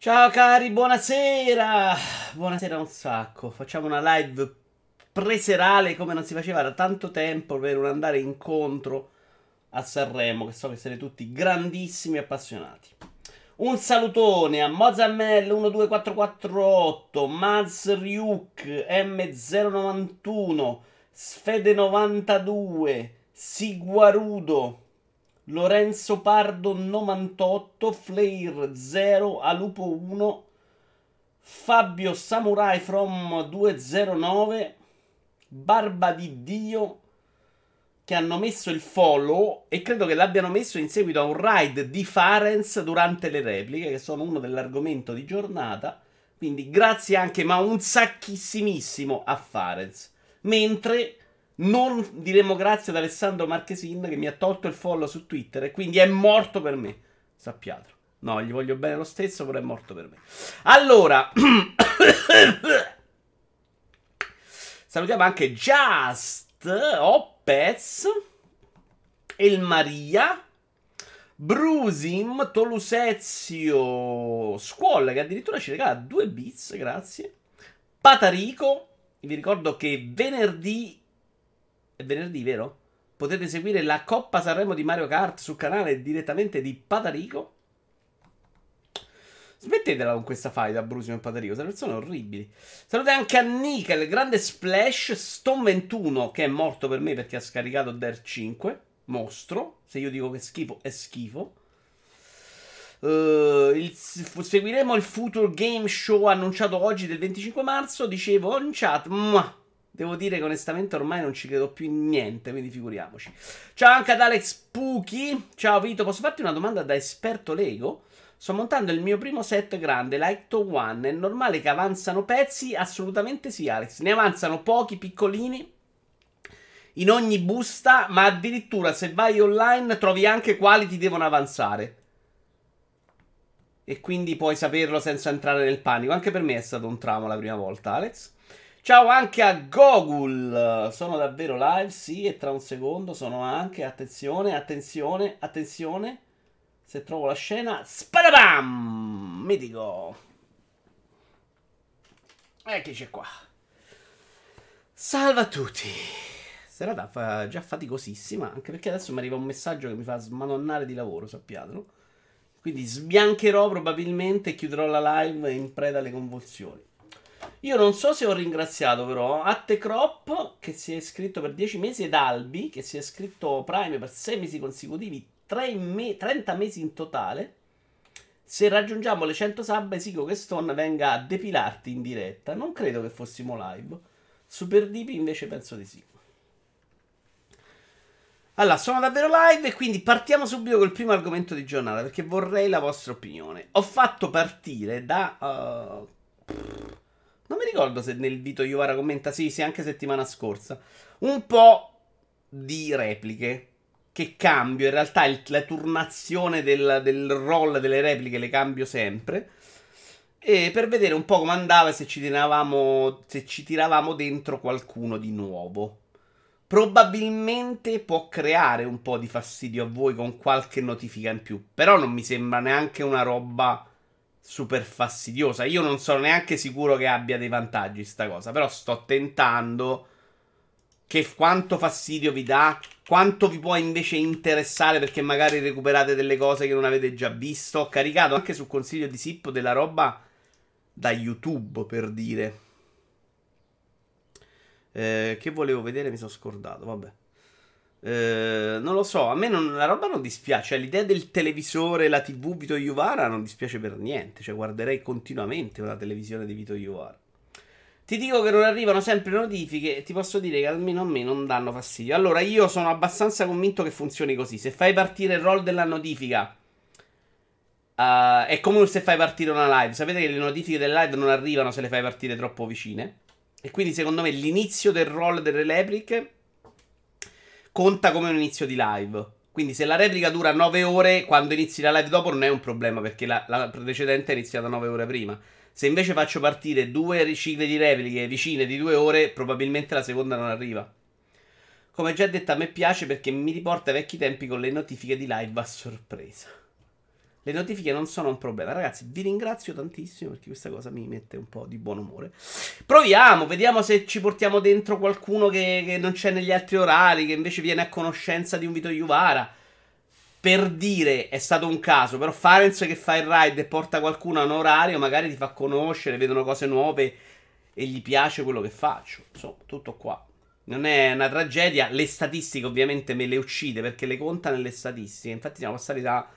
Ciao cari, buonasera. Buonasera un sacco. Facciamo una live preserale come non si faceva da tanto tempo per un andare incontro a Sanremo, che so che siete tutti grandissimi appassionati. Un salutone a Mozamel 12448, Maz Ryuk M091, Sfede92, Siguarudo, Lorenzo Pardo 98, Flair 0, Alupo 1, Fabio Samurai from 209, Barba di Dio che hanno messo il follow e credo che l'abbiano messo in seguito a un ride di Farenz durante le repliche, che sono uno dell'argomento di giornata. Quindi grazie anche, ma un sacchissimissimo a Farenz. Mentre non diremo grazie ad Alessandro Marchesin che mi ha tolto il follow su Twitter e quindi è morto per me. Sappiatelo. No, gli voglio bene lo stesso, però è morto per me. Allora, salutiamo anche Just Opez, El Maria, Brusim, Tolusezio, Squall che addirittura ci regala due bits, grazie. Patarico, vi ricordo che venerdì è venerdì, vero? Potete seguire la Coppa Sanremo di Mario Kart sul canale direttamente di Patarico. Smettetela con questa faida, Brusimo e Patarico. Sono persone orribili. Salutate anche a Nika, il grande Splash, Stone 21, che è morto per me perché ha scaricato Der 5. Mostro. Se io dico che schifo, è schifo. Uh, il, seguiremo il Future Game Show annunciato oggi del 25 marzo. Dicevo in chat, muah, Devo dire che onestamente ormai non ci credo più in niente, quindi figuriamoci. Ciao anche ad Alex Puki. Ciao Vito, posso farti una domanda da esperto Lego? Sto montando il mio primo set grande, l'Aicto One. È normale che avanzano pezzi? Assolutamente sì, Alex. Ne avanzano pochi piccolini in ogni busta, ma addirittura se vai online trovi anche quali ti devono avanzare. E quindi puoi saperlo senza entrare nel panico. Anche per me è stato un trauma la prima volta, Alex. Ciao anche a Gogul. Sono davvero live, sì, e tra un secondo sono anche. Attenzione, attenzione, attenzione. Se trovo la scena. Spadabam! Mitico. Eccoci qua. Salve a tutti. Serata fa già faticosissima, anche perché adesso mi arriva un messaggio che mi fa smadonnare di lavoro, sappiatelo. Quindi sbiancherò probabilmente e chiuderò la live in preda alle convulsioni. Io non so se ho ringraziato però Attecrop che si è iscritto per 10 mesi ed Albi che si è iscritto Prime per 6 mesi consecutivi, me- 30 mesi in totale. Se raggiungiamo le 100 sub, esigo che Stone venga a depilarti in diretta. Non credo che fossimo live. Super Deep invece penso di sì. Allora, sono davvero live e quindi partiamo subito col primo argomento di giornata perché vorrei la vostra opinione. Ho fatto partire da... Uh, non mi ricordo se nel Vito Iovara commenta, sì, sì, anche settimana scorsa. Un po' di repliche che cambio. In realtà il, la turnazione del, del roll delle repliche le cambio sempre. E per vedere un po' come andava se ci tiravamo, se ci tiravamo dentro qualcuno di nuovo. Probabilmente può creare un po' di fastidio a voi con qualche notifica in più. Però non mi sembra neanche una roba super fastidiosa. Io non sono neanche sicuro che abbia dei vantaggi sta cosa, però sto tentando che quanto fastidio vi dà, quanto vi può invece interessare perché magari recuperate delle cose che non avete già visto. Ho caricato anche sul consiglio di Sippo della roba da YouTube per dire. Eh, che volevo vedere mi sono scordato, vabbè. Eh, non lo so, a me non, la roba non dispiace. Cioè, l'idea del televisore, la TV Vito Iuvara non dispiace per niente. Cioè, guarderei continuamente una televisione di Vito Iuvara. Ti dico che non arrivano sempre notifiche e ti posso dire che almeno a me non danno fastidio. Allora, io sono abbastanza convinto che funzioni così. Se fai partire il roll della notifica, uh, è come se fai partire una live. Sapete che le notifiche del live non arrivano se le fai partire troppo vicine. E quindi, secondo me, l'inizio del roll delle repliche conta come un inizio di live. Quindi se la replica dura 9 ore, quando inizi la live dopo non è un problema perché la, la precedente è iniziata 9 ore prima. Se invece faccio partire due ricicli di repliche vicine di 2 ore, probabilmente la seconda non arriva. Come già detto, a me piace perché mi riporta ai vecchi tempi con le notifiche di live a sorpresa. Le notifiche non sono un problema. Ragazzi, vi ringrazio tantissimo perché questa cosa mi mette un po' di buon umore. Proviamo, vediamo se ci portiamo dentro qualcuno che, che non c'è negli altri orari, che invece viene a conoscenza di un Vito Juvara. Per dire, è stato un caso, però Farenz che fa il ride e porta qualcuno a un orario, magari ti fa conoscere, vedono cose nuove e gli piace quello che faccio. Insomma, tutto qua. Non è una tragedia. Le statistiche ovviamente me le uccide perché le conta nelle statistiche. Infatti siamo passati da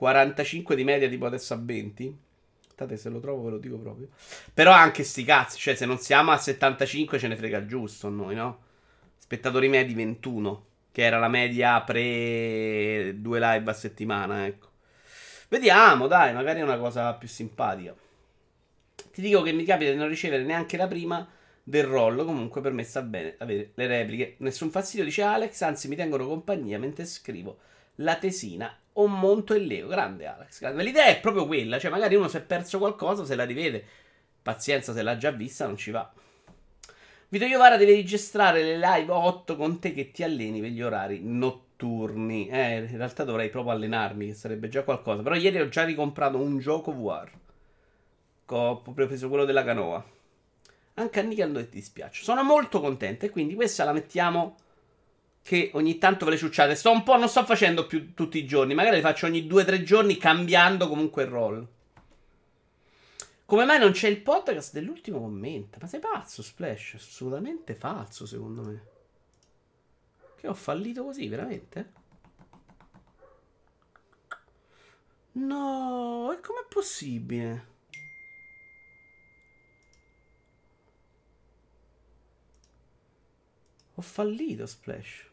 45 di media tipo adesso a 20. Aspettate se lo trovo ve lo dico proprio. Però anche sti cazzi, cioè se non siamo a 75 ce ne frega giusto a noi, no? Spettatori medi 21, che era la media pre due live a settimana, ecco. Vediamo, dai, magari è una cosa più simpatica. Ti dico che mi capita di non ricevere neanche la prima del rollo. Comunque per me sta bene avere le repliche. Nessun fastidio, dice Alex. Anzi, mi tengono compagnia mentre scrivo la tesina o monto il Lego. Grande Alex. Grande. L'idea è proprio quella. Cioè, magari uno si è perso qualcosa, se la rivede. Pazienza, se l'ha già vista, non ci va. Vito Iovara deve registrare le live 8 con te che ti alleni per gli orari notturni. Eh, in realtà dovrei proprio allenarmi, che sarebbe già qualcosa. Però ieri ho già ricomprato un gioco VR. Ho proprio preso quello della canoa. Anche a Nickel dispiace. Sono molto contento e quindi questa la mettiamo che ogni tanto ve le ciucciate. Sto un po', non sto facendo più tutti i giorni, magari le faccio ogni 2-3 giorni cambiando comunque il roll. Come mai non c'è il podcast dell'ultimo commento? Ma sei pazzo, Splash? Assolutamente falso, secondo me. Che ho fallito così, veramente? No, e com'è possibile? Ho fallito, Splash.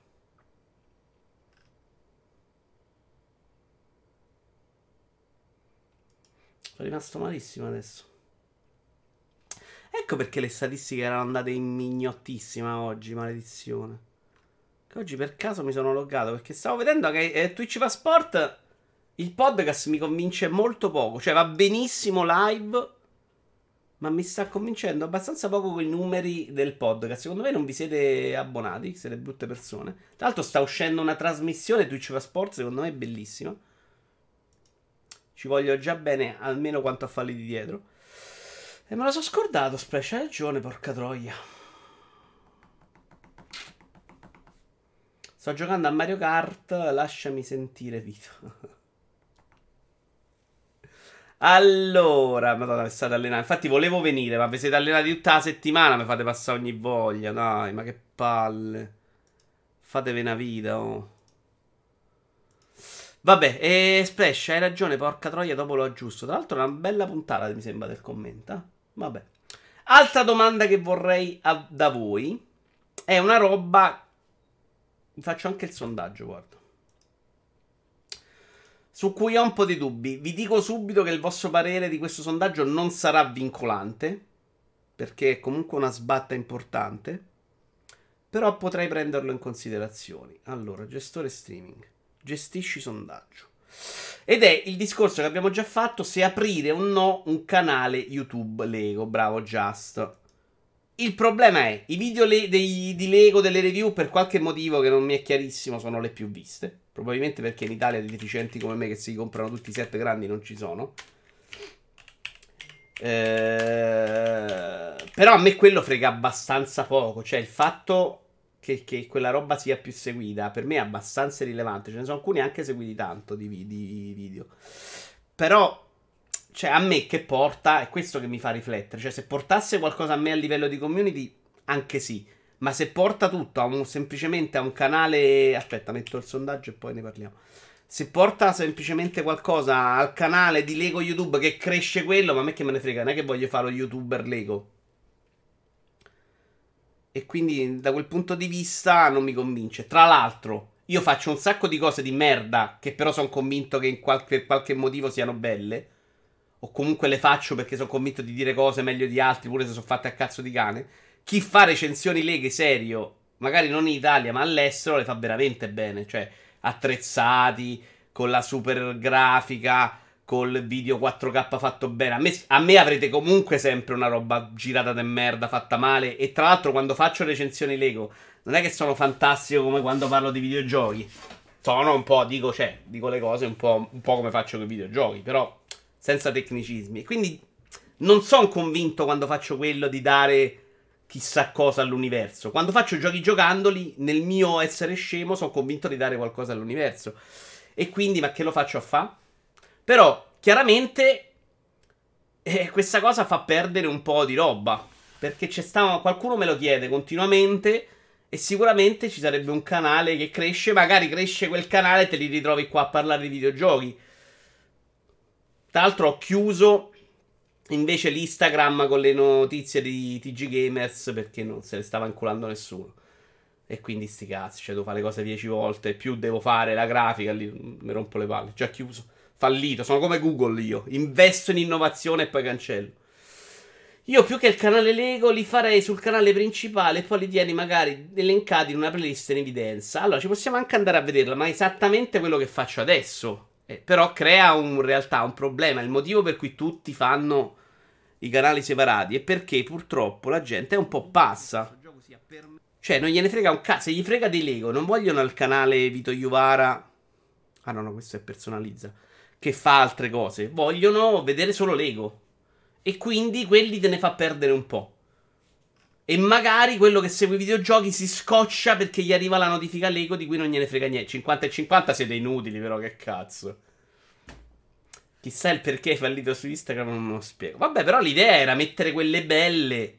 Sono rimasto malissimo adesso. Ecco perché le statistiche erano andate in mignottissima oggi, maledizione. Che oggi per caso mi sono loggato perché stavo vedendo che eh, Twitch Passport il podcast mi convince molto poco. Cioè va benissimo live, ma mi sta convincendo abbastanza poco con i numeri del podcast. Secondo me non vi siete abbonati, siete brutte persone. Tra l'altro sta uscendo una trasmissione Twitch Passport, secondo me è bellissima. Ci voglio già bene almeno quanto a falli di dietro. E me lo sono scordato, Splash, hai ragione, porca troia. Sto giocando a Mario Kart, lasciami sentire, Vito. allora, madonna, mi state allenando. Infatti volevo venire, ma vi siete allenati tutta la settimana, mi fate passare ogni voglia, dai, ma che palle. Fatevi una vita, oh. Vabbè, e Splash, hai ragione, porca troia, dopo lo aggiusto. Tra l'altro, una bella puntata, mi sembra, del commento. Vabbè. Altra domanda che vorrei a, da voi è una roba. Vi faccio anche il sondaggio, guarda. Su cui ho un po' di dubbi. Vi dico subito che il vostro parere di questo sondaggio non sarà vincolante. Perché è comunque una sbatta importante. Però potrei prenderlo in considerazione. Allora, gestore streaming gestisci sondaggio. Ed è il discorso che abbiamo già fatto se aprire o no un canale YouTube Lego. Bravo, Just. Il problema è i video le- dei, di Lego delle review per qualche motivo che non mi è chiarissimo sono le più viste. Probabilmente perché in Italia dei deficienti come me che si comprano tutti i set grandi non ci sono. Eh, però a me quello frega abbastanza poco. Cioè il fatto che, che, quella roba sia più seguita, per me è abbastanza rilevante. Ce ne sono alcuni anche seguiti tanto di, di video. Però, cioè, a me che porta, è questo che mi fa riflettere. Cioè, se portasse qualcosa a me a livello di community, anche sì. Ma se porta tutto a un, semplicemente a un canale. Aspetta, metto il sondaggio e poi ne parliamo. Se porta semplicemente qualcosa al canale di Lego YouTube che cresce quello, ma a me che me ne frega, non è che voglio fare lo youtuber Lego. E quindi da quel punto di vista non mi convince. Tra l'altro, io faccio un sacco di cose di merda che però sono convinto che in qualche, per qualche motivo siano belle. O comunque le faccio perché sono convinto di dire cose meglio di altri, pure se sono fatte a cazzo di cane. Chi fa recensioni leghe serio, magari non in Italia ma all'estero, le fa veramente bene. Cioè, attrezzati, con la super grafica col video 4K fatto bene. A me, a me, avrete comunque sempre una roba girata de merda, fatta male. E tra l'altro, quando faccio recensioni Lego, non è che sono fantastico come quando parlo di videogiochi. sono un po', dico, cioè, dico le cose un po', un po' come faccio con i videogiochi, però senza tecnicismi. Quindi non sono convinto quando faccio quello di dare chissà cosa all'universo. Quando faccio giochi giocandoli, nel mio essere scemo, sono convinto di dare qualcosa all'universo. E quindi, ma che lo faccio a fa? Però, chiaramente, eh, questa cosa fa perdere un po' di roba. Perché c'è sta, qualcuno me lo chiede continuamente. E sicuramente ci sarebbe un canale che cresce. Magari cresce quel canale e te li ritrovi qua a parlare di videogiochi. Tra l'altro ho chiuso invece l'Instagram con le notizie di TG Gamers perché non se ne stava inculando nessuno. E quindi sti cazzi, cioè devo fare le cose 10 volte, più devo fare la grafica, lì mi rompo le palle. Già chiuso, fallito, sono come Google io. Investo in innovazione e poi cancello. Io più che il canale Lego li farei sul canale principale e poi li tieni magari elencati in una playlist in evidenza. Allora ci possiamo anche andare a vederla, ma è esattamente quello che faccio adesso. Eh, però crea un, in realtà un problema. Il motivo per cui tutti fanno i canali separati è perché purtroppo la gente è un po' passa. Cioè, non gliene frega un cazzo. Se gli frega dei Lego, non vogliono il canale Vito Iuvara. Ah, no, no, questo è personalizza. Che fa altre cose. Vogliono vedere solo Lego. E quindi quelli te ne fa perdere un po'. E magari quello che segue i videogiochi si scoccia perché gli arriva la notifica Lego di cui non gliene frega niente. 50 e 50 siete inutili, però che cazzo. Chissà il perché è fallito su Instagram, non me lo spiego. Vabbè, però l'idea era mettere quelle belle.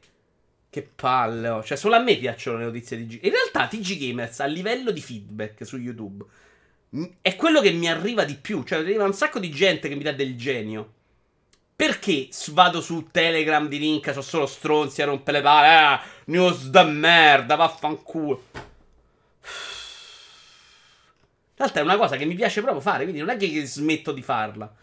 Che palle, oh. Cioè, solo a me piacciono le notizie di G. In realtà, TG Gamers a livello di feedback su YouTube è quello che mi arriva di più. Cioè, arriva un sacco di gente che mi dà del genio. Perché vado su Telegram di link, sono solo stronzi a rompere le palle. Ah, news da merda, vaffanculo. In realtà è una cosa che mi piace proprio fare, quindi non è che smetto di farla.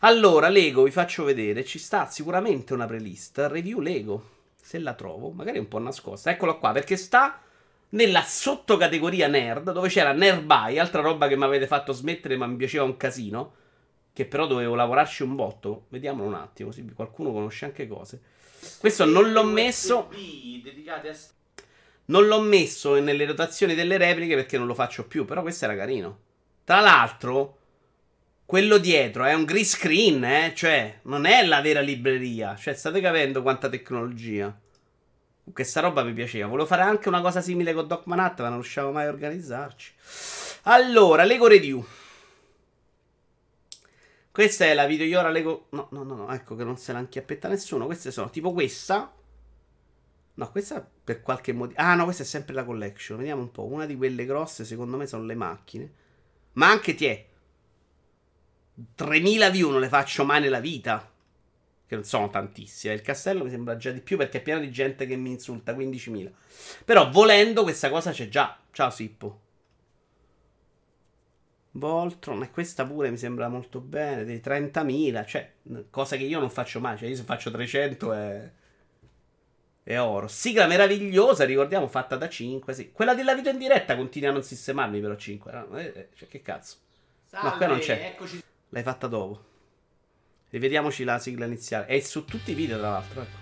Allora, Lego, vi faccio vedere. Ci sta sicuramente una playlist. Review Lego. Se la trovo, magari un po' nascosta. Eccola qua, perché sta nella sottocategoria nerd, dove c'era Nerdby, altra roba che mi avete fatto smettere, ma mi piaceva un casino. Che però dovevo lavorarci un botto. Vediamolo un attimo, così qualcuno conosce anche cose. Questo non l'ho messo. Non l'ho messo nelle rotazioni delle repliche perché non lo faccio più. Però questo era carino. Tra l'altro, quello dietro è un green screen, eh? Cioè, non è la vera libreria. Cioè, state capendo quanta tecnologia. Questa roba mi piaceva. Volevo fare anche una cosa simile con Doc Manhattan, ma non riusciamo mai a organizzarci. Allora, Lego Review. Questa è la video Iora Lego. No, no, no, no, ecco che non se la inchiappetta nessuno. Queste sono tipo questa. No, questa per qualche motivo. Ah, no, questa è sempre la collection. Vediamo un po'. Una di quelle grosse, secondo me, sono le macchine. Ma anche ti è. 3000 view non le faccio mai nella vita. Che non sono tantissime. Il castello mi sembra già di più perché è pieno di gente che mi insulta. 15.000. Però volendo questa cosa c'è già. Ciao Sippo. Voltron, e questa pure mi sembra molto bene, dei 30.000, cioè, cosa che io non faccio mai, cioè io se faccio 300 è, è oro. Sigla meravigliosa, ricordiamo, fatta da 5, sì. Quella della video in diretta continua a non sistemarmi però 5, no? Eh, eh, cioè che cazzo. Salve, no, qua non c'è. Eccoci. L'hai fatta dopo. Rivediamoci la sigla iniziale. È su tutti i video, tra l'altro, ecco.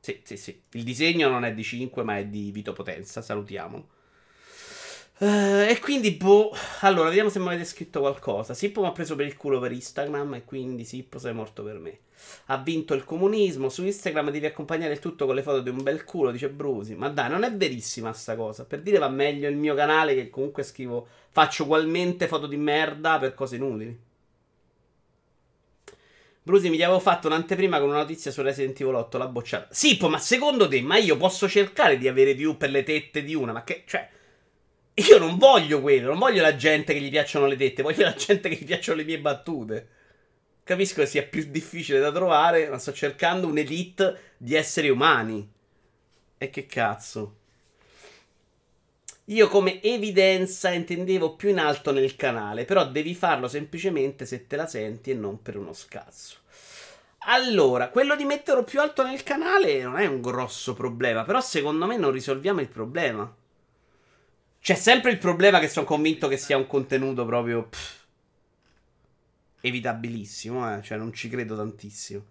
Sì, sì, sì. Il disegno non è di 5, ma è di Vito Potenza, salutiamolo. Uh, e quindi, boh. Allora, vediamo se mi avete scritto qualcosa. Sippo mi ha preso per il culo per Instagram. E quindi Sippo sei morto per me. Ha vinto il comunismo. Su Instagram devi accompagnare il tutto con le foto di un bel culo. Dice Brusi. Ma dai, non è verissima sta cosa. Per dire va meglio il mio canale. Che comunque scrivo. Faccio ugualmente foto di merda per cose inutili. Brusi, mi avevo fatto un'anteprima con una notizia su Resident Evil 8. L'ha bocciata. Sippo, ma secondo te, ma io posso cercare di avere view per le tette di una? Ma che. Cioè. Io non voglio quello, non voglio la gente che gli piacciono le tette, voglio la gente che gli piacciono le mie battute. Capisco che sia più difficile da trovare, ma sto cercando un'elite di esseri umani. E che cazzo. Io come evidenza intendevo più in alto nel canale, però devi farlo semplicemente se te la senti e non per uno scazzo. Allora, quello di metterlo più alto nel canale non è un grosso problema, però secondo me non risolviamo il problema. C'è sempre il problema che sono convinto che sia un contenuto proprio pff, evitabilissimo, eh? cioè non ci credo tantissimo.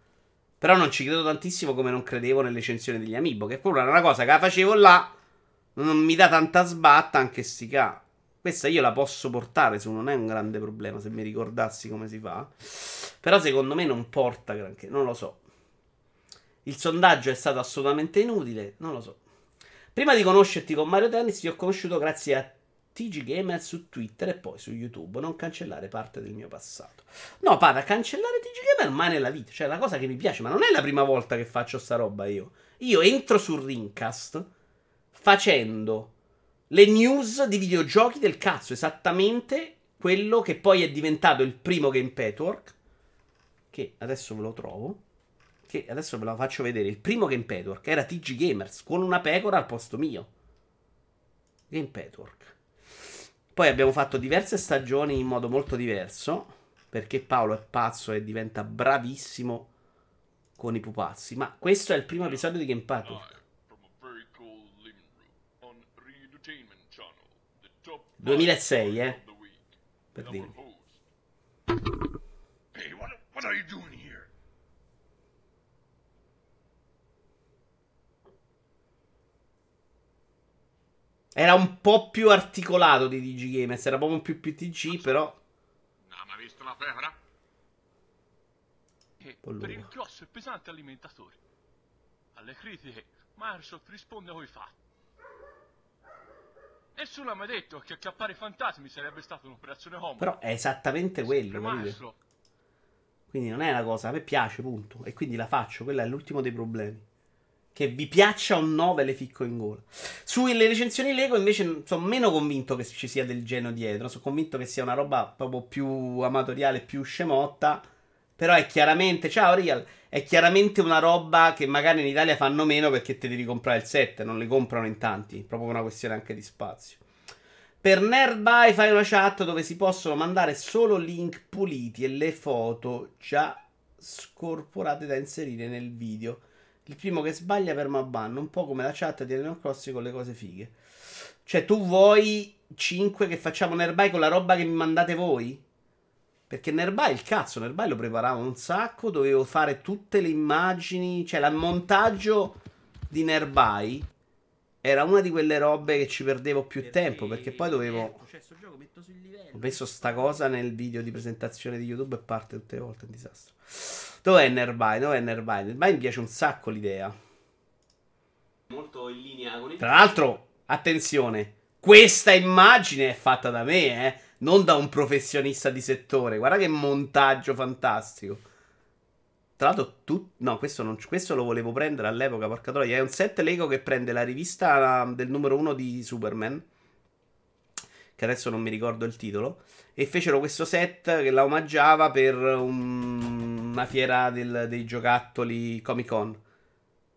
Però non ci credo tantissimo come non credevo nelle censioni degli amiibo, che pure era una cosa che la facevo là, Non mi dà tanta sbatta, anche sti ca. Questa io la posso portare su, non è un grande problema se mi ricordassi come si fa. Però secondo me non porta granché, non lo so. Il sondaggio è stato assolutamente inutile, non lo so. Prima di conoscerti con Mario Tennis ti ho conosciuto grazie a TG Gamer su Twitter e poi su YouTube. Non cancellare parte del mio passato. No, Pada, cancellare TG Gamer mai nella vita. Cioè, è la cosa che mi piace, ma non è la prima volta che faccio sta roba io. Io entro sul Ringcast facendo le news di videogiochi del cazzo, esattamente quello che poi è diventato il primo Game Petwork. Che adesso ve lo trovo. Che adesso ve lo faccio vedere. Il primo Game Petwork era TG Gamers con una pecora al posto mio. Game Petwork. Poi abbiamo fatto diverse stagioni in modo molto diverso. Perché Paolo è pazzo e diventa bravissimo con i pupazzi. Ma questo è il primo episodio di Game Petwork. 2006, eh. Per dire. Hey, what, what are you doing here? Era un po' più articolato di DG Games, era proprio più PTG, però. No, ma visto la pecora? Che per il grosso e pesante alimentatore. Alle critiche, Microsoft risponde con i fatti. Nessuno ha mai detto che acchiappare i fantasmi sarebbe stata un'operazione comoda. Però è esattamente quello, capito? Quindi non è una cosa, a me piace, punto. E quindi la faccio, quello è l'ultimo dei problemi. Che vi piaccia o no, ve le ficco in gola. Sulle recensioni Lego invece sono meno convinto che ci sia del genio dietro. Sono convinto che sia una roba proprio più amatoriale, più scemotta. Però è chiaramente, ciao Real, è chiaramente una roba che magari in Italia fanno meno perché te devi comprare il set, non le comprano in tanti, proprio una questione anche di spazio. Per Nerdby fai una chat dove si possono mandare solo link puliti e le foto già scorporate da inserire nel video. Il primo che sbaglia per Maban, un po' come la chat di Animal Crossing con le cose fighe. Cioè, tu vuoi 5 che facciamo Nerdby con la roba che mi mandate voi? Perché Nerbai, il cazzo, Nerbai lo preparavo un sacco, dovevo fare tutte le immagini, cioè il montaggio di Nerbai era una di quelle robe che ci perdevo più tempo, perché poi dovevo... Ho messo sta cosa nel video di presentazione di YouTube e parte tutte le volte, è un disastro. Dov'è Nerbai? Dov'è Nerbai? Nerbai mi piace un sacco l'idea. Molto in linea con il... Tra l'altro, attenzione, questa immagine è fatta da me, eh non da un professionista di settore. Guarda che montaggio fantastico. Tra l'altro, tu... no, questo, non... questo lo volevo prendere all'epoca, porca troia. È un set Lego che prende la rivista del numero uno di Superman. Che adesso non mi ricordo il titolo. E fecero questo set che la omaggiava per un... una fiera del... dei giocattoli Comic Con.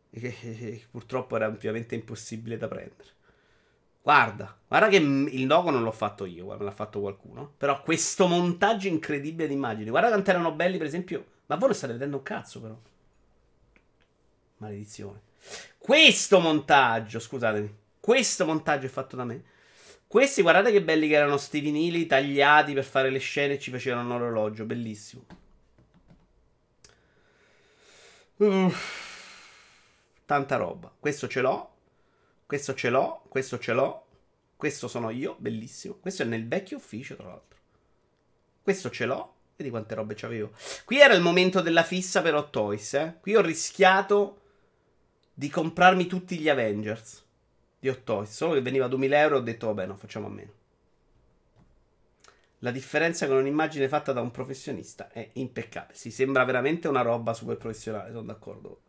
Che purtroppo era ovviamente impossibile da prendere. Guarda, guarda che il logo non l'ho fatto io, me l'ha fatto qualcuno. Però questo montaggio incredibile di immagini. Guarda quanto erano belli, per esempio. Ma voi non state vedendo un cazzo, però. Maledizione. Questo montaggio, scusatemi. Questo montaggio è fatto da me. Questi, guardate che belli che erano sti vinili tagliati per fare le scene e ci facevano un orologio. Bellissimo. Uff. Tanta roba. Questo ce l'ho. Questo ce l'ho, questo ce l'ho. Questo sono io, bellissimo. Questo è nel vecchio ufficio, tra l'altro. Questo ce l'ho. Vedi quante robe c'avevo. Qui era il momento della fissa per Hot Toys, eh. Qui ho rischiato di comprarmi tutti gli Avengers di Hot Toys. Solo che veniva 2000 euro ho detto, vabbè, no, facciamo a meno. La differenza con un'immagine fatta da un professionista è impeccabile. Si sembra veramente una roba super professionale, sono d'accordo.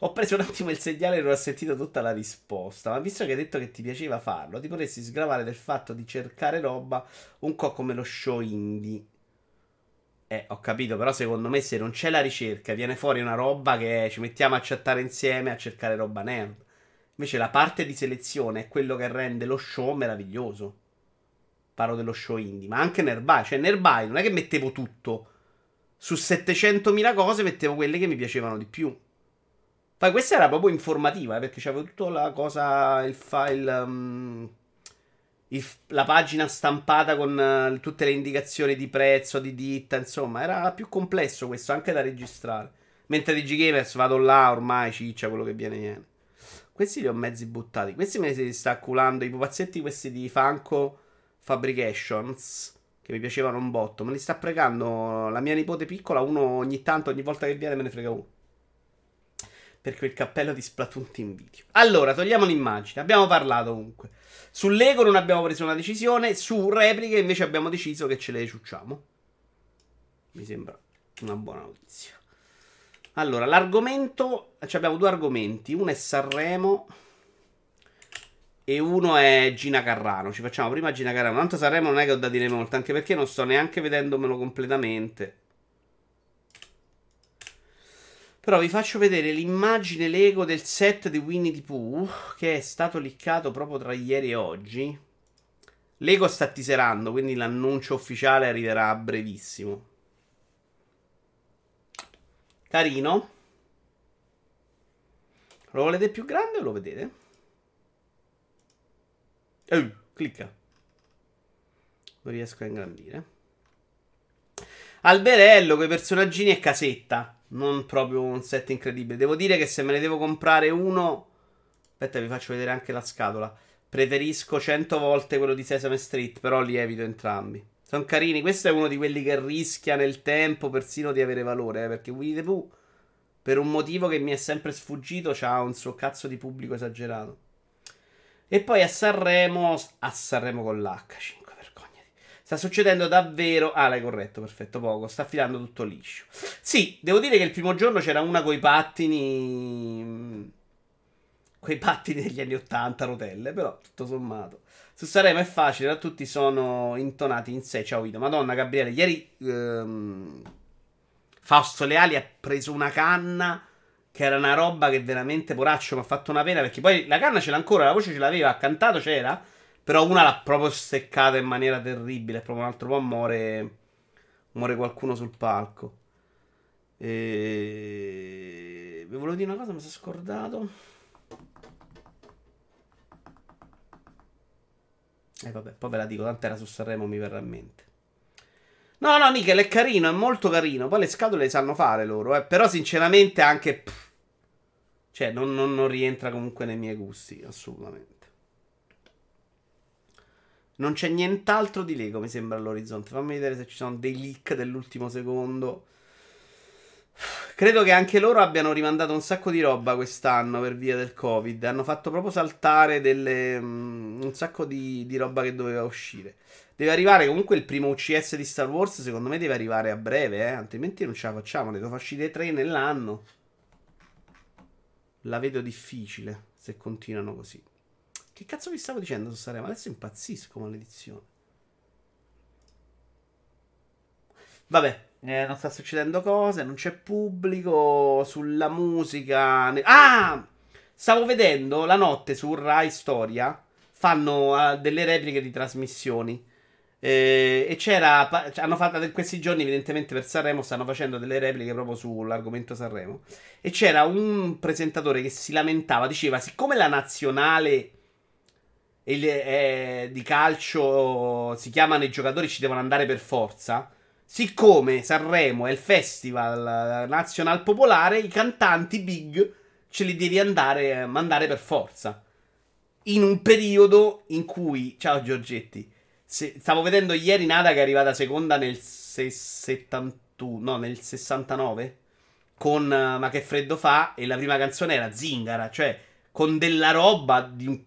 Ho preso un attimo il segnale e non ho sentito tutta la risposta. Ma visto che hai detto che ti piaceva farlo, ti potresti sgravare del fatto di cercare roba un po' come lo show indie. Eh, ho capito, però secondo me se non c'è la ricerca, viene fuori una roba che ci mettiamo a chattare insieme a cercare roba nerd. Invece la parte di selezione è quello che rende lo show meraviglioso. Parlo dello show indie, ma anche Nerbai. Cioè, Nerbai non è che mettevo tutto. Su 700.000 cose mettevo quelle che mi piacevano di più. Poi questa era proprio informativa, eh, perché c'avevo tutta la cosa, il file, um, il, la pagina stampata con uh, tutte le indicazioni di prezzo, di ditta, insomma, era più complesso questo anche da registrare. Mentre di G-Gamers vado là, ormai ciccia quello che viene viene. Questi li ho mezzi buttati. Questi me li sta culando i pupazzetti questi di Funko Fabrications. Che mi piacevano un botto. Me li sta pregando la mia nipote piccola. Uno ogni tanto, ogni volta che viene me ne frega uno. Perché il cappello di Splatoon Team Video. Allora, togliamo l'immagine. Abbiamo parlato comunque. Sull'Ego non abbiamo preso una decisione. Su repliche invece abbiamo deciso che ce le ciucciamo. Mi sembra una buona notizia. Allora, l'argomento. Abbiamo due argomenti. Uno è Sanremo. E uno è Gina Carrano. Ci facciamo prima Gina Carrano. Tanto Sanremo non è che ho da dire molto. Anche perché non sto neanche vedendomelo completamente. Però vi faccio vedere l'immagine Lego del set di Winnie the Pooh. Che è stato liccato proprio tra ieri e oggi. Lego sta teaserando. Quindi l'annuncio ufficiale arriverà a brevissimo. Carino. Lo volete più grande o lo vedete? Uh, clicca. Lo riesco a ingrandire. Alberello, quei personaggini e casetta. Non proprio un set incredibile. Devo dire che se me ne devo comprare uno. Aspetta, vi faccio vedere anche la scatola. Preferisco 100 volte quello di Sesame Street, però li evito entrambi. Sono carini. Questo è uno di quelli che rischia nel tempo persino di avere valore. Eh, perché Winnie the Pooh, per un motivo che mi è sempre sfuggito, ha un suo cazzo di pubblico esagerato. E poi a Sanremo. A Sanremo con l'H5. Sta succedendo davvero. Ah, l'hai corretto, perfetto. Poco. Sta filando tutto liscio. Sì, devo dire che il primo giorno c'era una coi pattini. Quei pattini degli anni 80 rotelle, però tutto sommato. Su Sanremo è facile, da tutti sono intonati in sé. Ciao Vito. Madonna, Gabriele, ieri ehm, Fausto Leali ha preso una canna che era una roba che veramente, poraccio, mi ha fatto una pena perché poi la canna ce l'ha ancora, la voce ce l'aveva, ha cantato c'era, però una l'ha proprio seccata in maniera terribile, proprio un altro po' muore, muore qualcuno sul palco. E... Vi volevo dire una cosa, mi sono scordato. E eh, vabbè, poi ve la dico, tanto era su Sanremo, mi verrà in mente. No, no, Nickel è carino, è molto carino. Poi le scatole le sanno fare loro, eh. Però sinceramente anche... Pff, cioè, non, non, non rientra comunque nei miei gusti, assolutamente. Non c'è nient'altro di Lego, mi sembra, all'orizzonte. Fammi vedere se ci sono dei leak dell'ultimo secondo. Credo che anche loro abbiano rimandato un sacco di roba quest'anno per via del Covid. Hanno fatto proprio saltare delle, um, un sacco di, di, roba che doveva uscire. Deve arrivare comunque il primo UCS di Star Wars. Secondo me deve arrivare a breve, eh? altrimenti non ce la facciamo. Ne devo uscire tre nell'anno. La vedo difficile se continuano così. Che cazzo vi stavo dicendo su Saremo? Adesso impazzisco maledizione. Vabbè, eh, non sta succedendo cose, non c'è pubblico, sulla musica... Ah! Stavo vedendo la notte su Rai Storia, fanno uh, delle repliche di trasmissioni. Eh, e c'era, hanno fatto in questi giorni, evidentemente per Sanremo, stanno facendo delle repliche proprio sull'argomento Sanremo. E c'era un presentatore che si lamentava, diceva: Siccome la nazionale di calcio si chiamano i giocatori, ci devono andare per forza siccome Sanremo è il festival nazional popolare, i cantanti big ce li devi andare mandare per forza. In un periodo in cui, ciao Giorgetti, se, stavo vedendo ieri Nada che è arrivata seconda nel 71, no, nel 69 con uh, Ma che freddo fa e la prima canzone era Zingara, cioè con della roba di un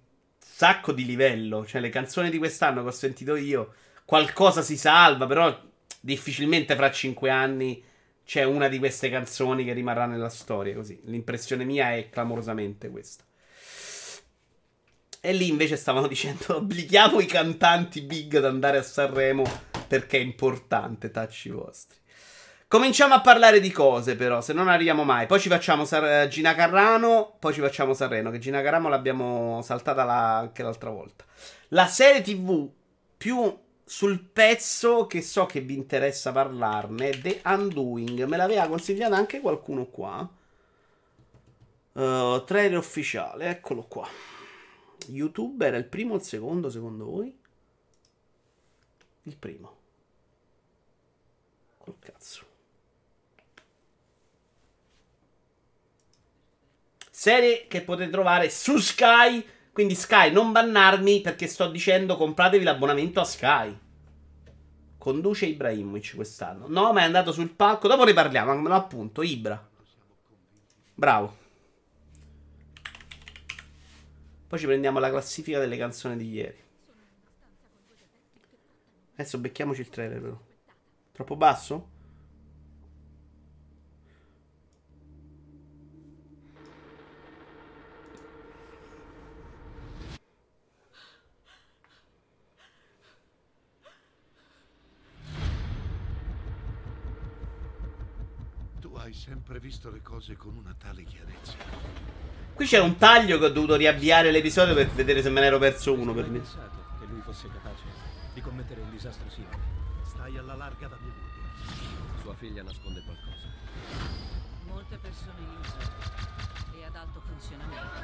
sacco di livello, cioè le canzoni di quest'anno che ho sentito io, qualcosa si salva, però difficilmente fra cinque anni c'è una di queste canzoni che rimarrà nella storia. Così l'impressione mia è clamorosamente questa. E lì invece stavano dicendo: obblighiamo i cantanti big ad andare a Sanremo perché è importante, tacci vostri. Cominciamo a parlare di cose, però, se non arriviamo mai. Poi ci facciamo Sar- Gina Carrano, poi ci facciamo Sanremo, che Gina Carrano l'abbiamo saltata la- anche l'altra volta. La serie TV più sul pezzo che so che vi interessa parlarne, The Undoing. Me l'aveva consigliata anche qualcuno qua. Uh, trailer ufficiale, eccolo qua. YouTube era il primo o il secondo secondo voi? Il primo. Col cazzo. Serie che potete trovare su Sky. Quindi Sky, non bannarmi perché sto dicendo compratevi l'abbonamento a Sky. Conduce Ibrahimovic quest'anno. No, ma è andato sul palco. Dopo ne parliamo, lo appunto. Ibra. Bravo. Poi ci prendiamo la classifica delle canzoni di ieri. Adesso becchiamoci il trailer però. Troppo basso? Hai sempre visto le cose con una tale chiarezza. Qui c'è un taglio che ho dovuto riavviare l'episodio per vedere se me ne ero perso uno per me. pensato che lui fosse capace di commettere un disastro simile. Stai alla larga da mia moglie. Sua figlia nasconde qualcosa. Molte persone li usano e ad alto funzionamento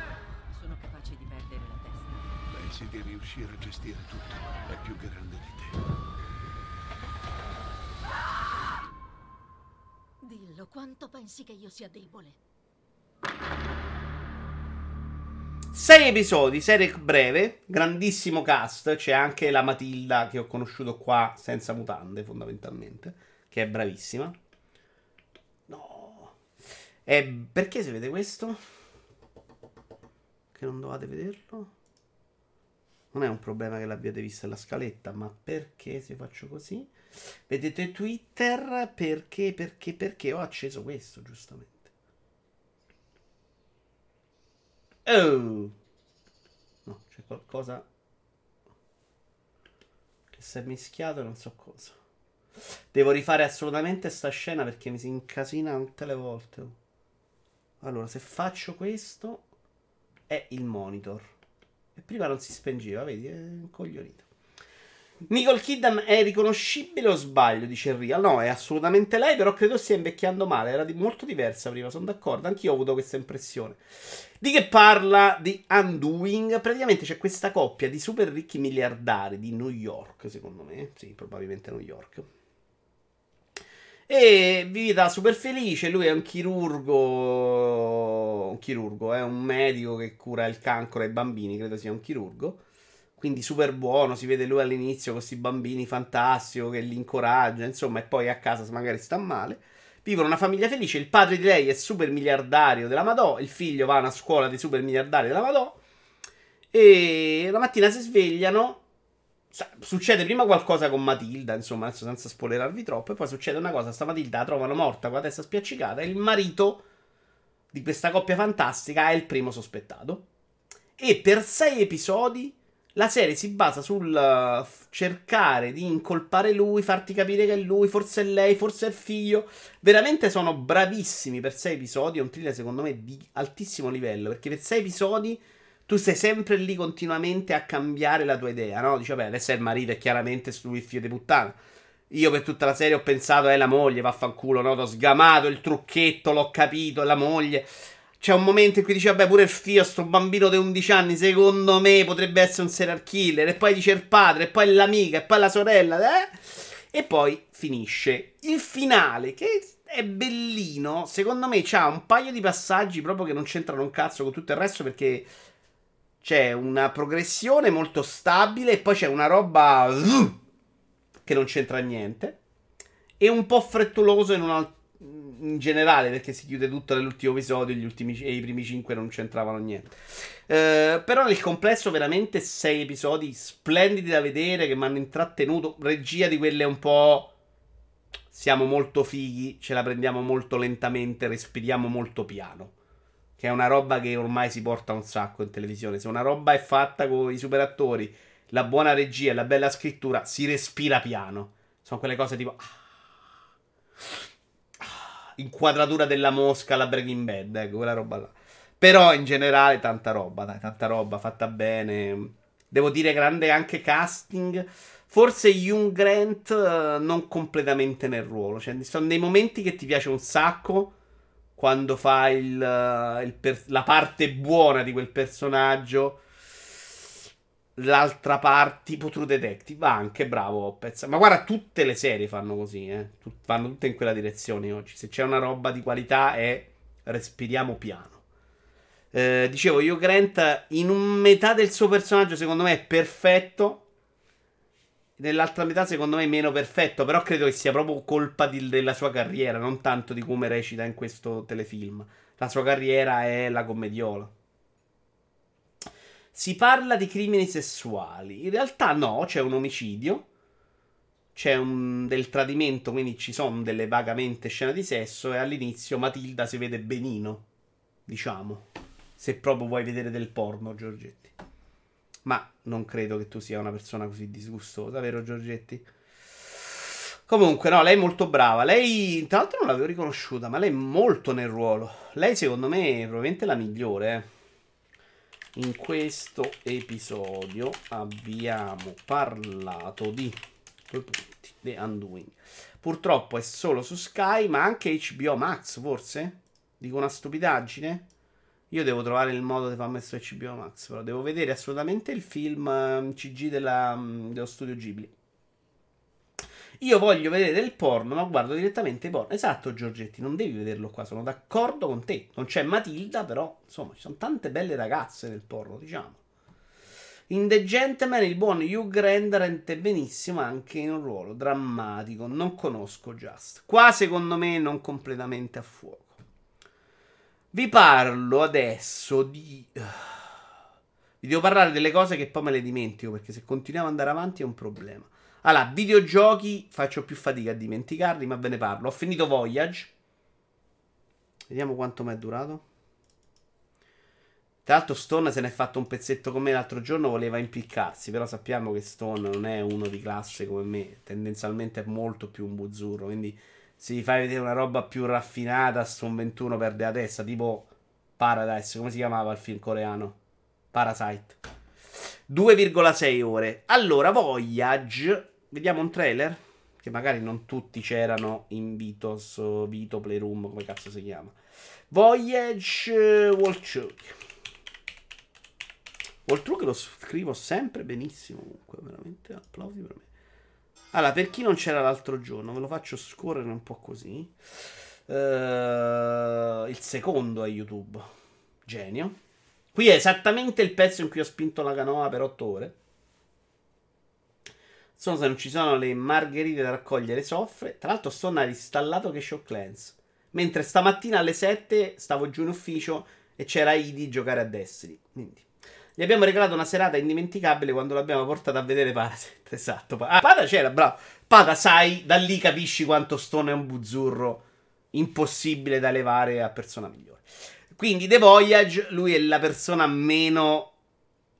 sono capaci di perdere la testa. Pensi di riuscire a gestire tutto. È più grande di te. Dillo, quanto pensi che io sia debole? Sei episodi, serie breve, grandissimo cast. C'è anche la Matilda che ho conosciuto qua senza mutande, fondamentalmente, che è bravissima. No. E perché si vede questo? Che non dovete vederlo? Non è un problema che l'abbiate vista la scaletta, ma perché se faccio così? Vedete Twitter? Perché, perché, perché ho acceso questo, giustamente. Oh! No, c'è qualcosa che si è mischiato e non so cosa. Devo rifare assolutamente sta scena perché mi si incasina tutte le volte. Allora, se faccio questo è il monitor. E prima non si spengeva, vedi? È incoglionito. Nicole Kidman è riconoscibile o sbaglio? Dice Real. No, è assolutamente lei, però credo stia invecchiando male. Era di- molto diversa prima, sono d'accordo. Anch'io ho avuto questa impressione. Di che parla di Undoing? Praticamente c'è questa coppia di super ricchi miliardari di New York, secondo me. Sì, probabilmente New York. E vita super felice. Lui è un chirurgo. Un chirurgo, è un medico che cura il cancro ai bambini. Credo sia un chirurgo. Quindi super buono. Si vede lui all'inizio con questi bambini fantastico che li incoraggia. Insomma, e poi a casa magari sta male. Vivono una famiglia felice. Il padre di lei è super miliardario della Madò. Il figlio va a una scuola di super miliardari della Madò. E la mattina si svegliano. Succede prima qualcosa con Matilda, insomma, adesso senza spoilerarvi troppo. E poi succede una cosa: sta Matilda la trovano morta con la testa spiaccicata. E il marito di questa coppia fantastica è il primo sospettato. E per sei episodi la serie si basa sul f- cercare di incolpare lui, farti capire che è lui, forse è lei, forse è il figlio. Veramente sono bravissimi per sei episodi. È un thriller, secondo me, di altissimo livello. Perché per sei episodi tu stai sempre lì continuamente a cambiare la tua idea, no? Dici, vabbè, adesso è il marito e chiaramente lui il figlio di puttana. Io per tutta la serie ho pensato, è la moglie, vaffanculo, no? T'ho sgamato il trucchetto, l'ho capito, è la moglie. C'è un momento in cui dice, vabbè, pure il figlio, sto bambino di 11 anni, secondo me potrebbe essere un serial killer. E poi dice il padre, e poi l'amica, e poi la sorella, eh? E poi finisce. Il finale, che è bellino, secondo me c'ha un paio di passaggi proprio che non c'entrano un cazzo con tutto il resto perché c'è una progressione molto stabile e poi c'è una roba che non c'entra niente. E un po' frettoloso in, una- in generale perché si chiude tutto nell'ultimo episodio gli ultimi, e i primi 5 non c'entravano niente. Eh, però nel complesso veramente 6 episodi splendidi da vedere che mi hanno intrattenuto. Regia di quelle un po'... Siamo molto fighi, ce la prendiamo molto lentamente, respiriamo molto piano. Che è una roba che ormai si porta un sacco in televisione. Se una roba è fatta con i super attori, la buona regia e la bella scrittura, si respira piano. Sono quelle cose tipo. Inquadratura della mosca alla Breaking Bad, ecco, quella roba là. Però in generale tanta roba, dai, tanta roba fatta bene. Devo dire grande anche casting. Forse Hugh Grant eh, non completamente nel ruolo. Cioè, ci sono dei momenti che ti piace un sacco quando fa il, eh, il per- la parte buona di quel personaggio. L'altra parte, tipo True Detective, va anche bravo. Opez. Ma guarda, tutte le serie fanno così, eh. Tut- vanno tutte in quella direzione oggi. Se c'è una roba di qualità è respiriamo piano. Eh, dicevo, Hugh Grant in un metà del suo personaggio secondo me è perfetto. Nell'altra metà secondo me è meno perfetto, però credo che sia proprio colpa di- della sua carriera, non tanto di come recita in questo telefilm. La sua carriera è la commediola. Si parla di crimini sessuali. In realtà no, c'è un omicidio. C'è un, del tradimento, quindi ci sono delle vagamente scene di sesso. E all'inizio Matilda si vede benino. Diciamo. Se proprio vuoi vedere del porno, Giorgetti. Ma non credo che tu sia una persona così disgustosa, vero Giorgetti? Comunque, no, lei è molto brava. Lei, tra l'altro, non l'avevo riconosciuta, ma lei è molto nel ruolo. Lei, secondo me, è probabilmente la migliore. eh. In questo episodio abbiamo parlato di due punti, The Undoing. Purtroppo è solo su Sky, ma anche HBO Max, forse? Dico una stupidaggine? Io devo trovare il modo di farmi su HBO Max, però devo vedere assolutamente il film ehm, CG della, mm, dello studio Ghibli. Io voglio vedere del porno, ma guardo direttamente porno. Esatto, Giorgetti, non devi vederlo qua, sono d'accordo con te. Non c'è Matilda, però, insomma, ci sono tante belle ragazze nel porno, diciamo. In The Gentleman il buon Hugh Grant rende benissimo anche in un ruolo drammatico. Non conosco Just. Qua secondo me non completamente a fuoco. Vi parlo adesso di... Vi devo parlare delle cose che poi me le dimentico perché se continuiamo ad andare avanti è un problema. Allora, videogiochi faccio più fatica a dimenticarli, ma ve ne parlo. Ho finito Voyage. Vediamo quanto mi è durato. Tra l'altro Stone se n'è fatto un pezzetto con me l'altro giorno, voleva impiccarsi, però sappiamo che Stone non è uno di classe come me, tendenzialmente è molto più un buzzurro, quindi se gli fai vedere una roba più raffinata, Stone 21 perde la testa, tipo Paradise, come si chiamava il film coreano? Parasite. 2,6 ore. Allora, Voyage, vediamo un trailer, che magari non tutti c'erano in Vitos, Vito Playroom, come cazzo si chiama. Voyage eh. Oltre che lo scrivo sempre benissimo, comunque, veramente applausi per me. Allora, per chi non c'era l'altro giorno, ve lo faccio scorrere un po' così. Eh, il secondo è YouTube. Genio. Qui è esattamente il pezzo in cui ho spinto la canoa per 8 ore. Sono se non ci sono le margherite da raccogliere soffre. Tra l'altro, sono installato che Show Clans. Mentre stamattina alle 7 stavo giù in ufficio e c'era Idi giocare a Destiny. Quindi. Gli abbiamo regalato una serata indimenticabile quando l'abbiamo portata a vedere Parasite. Esatto. Ah, Pada c'era, bravo. Pada, sai, da lì capisci quanto Stone è un buzzurro impossibile da levare a persona migliore. Quindi The Voyage, lui è la persona meno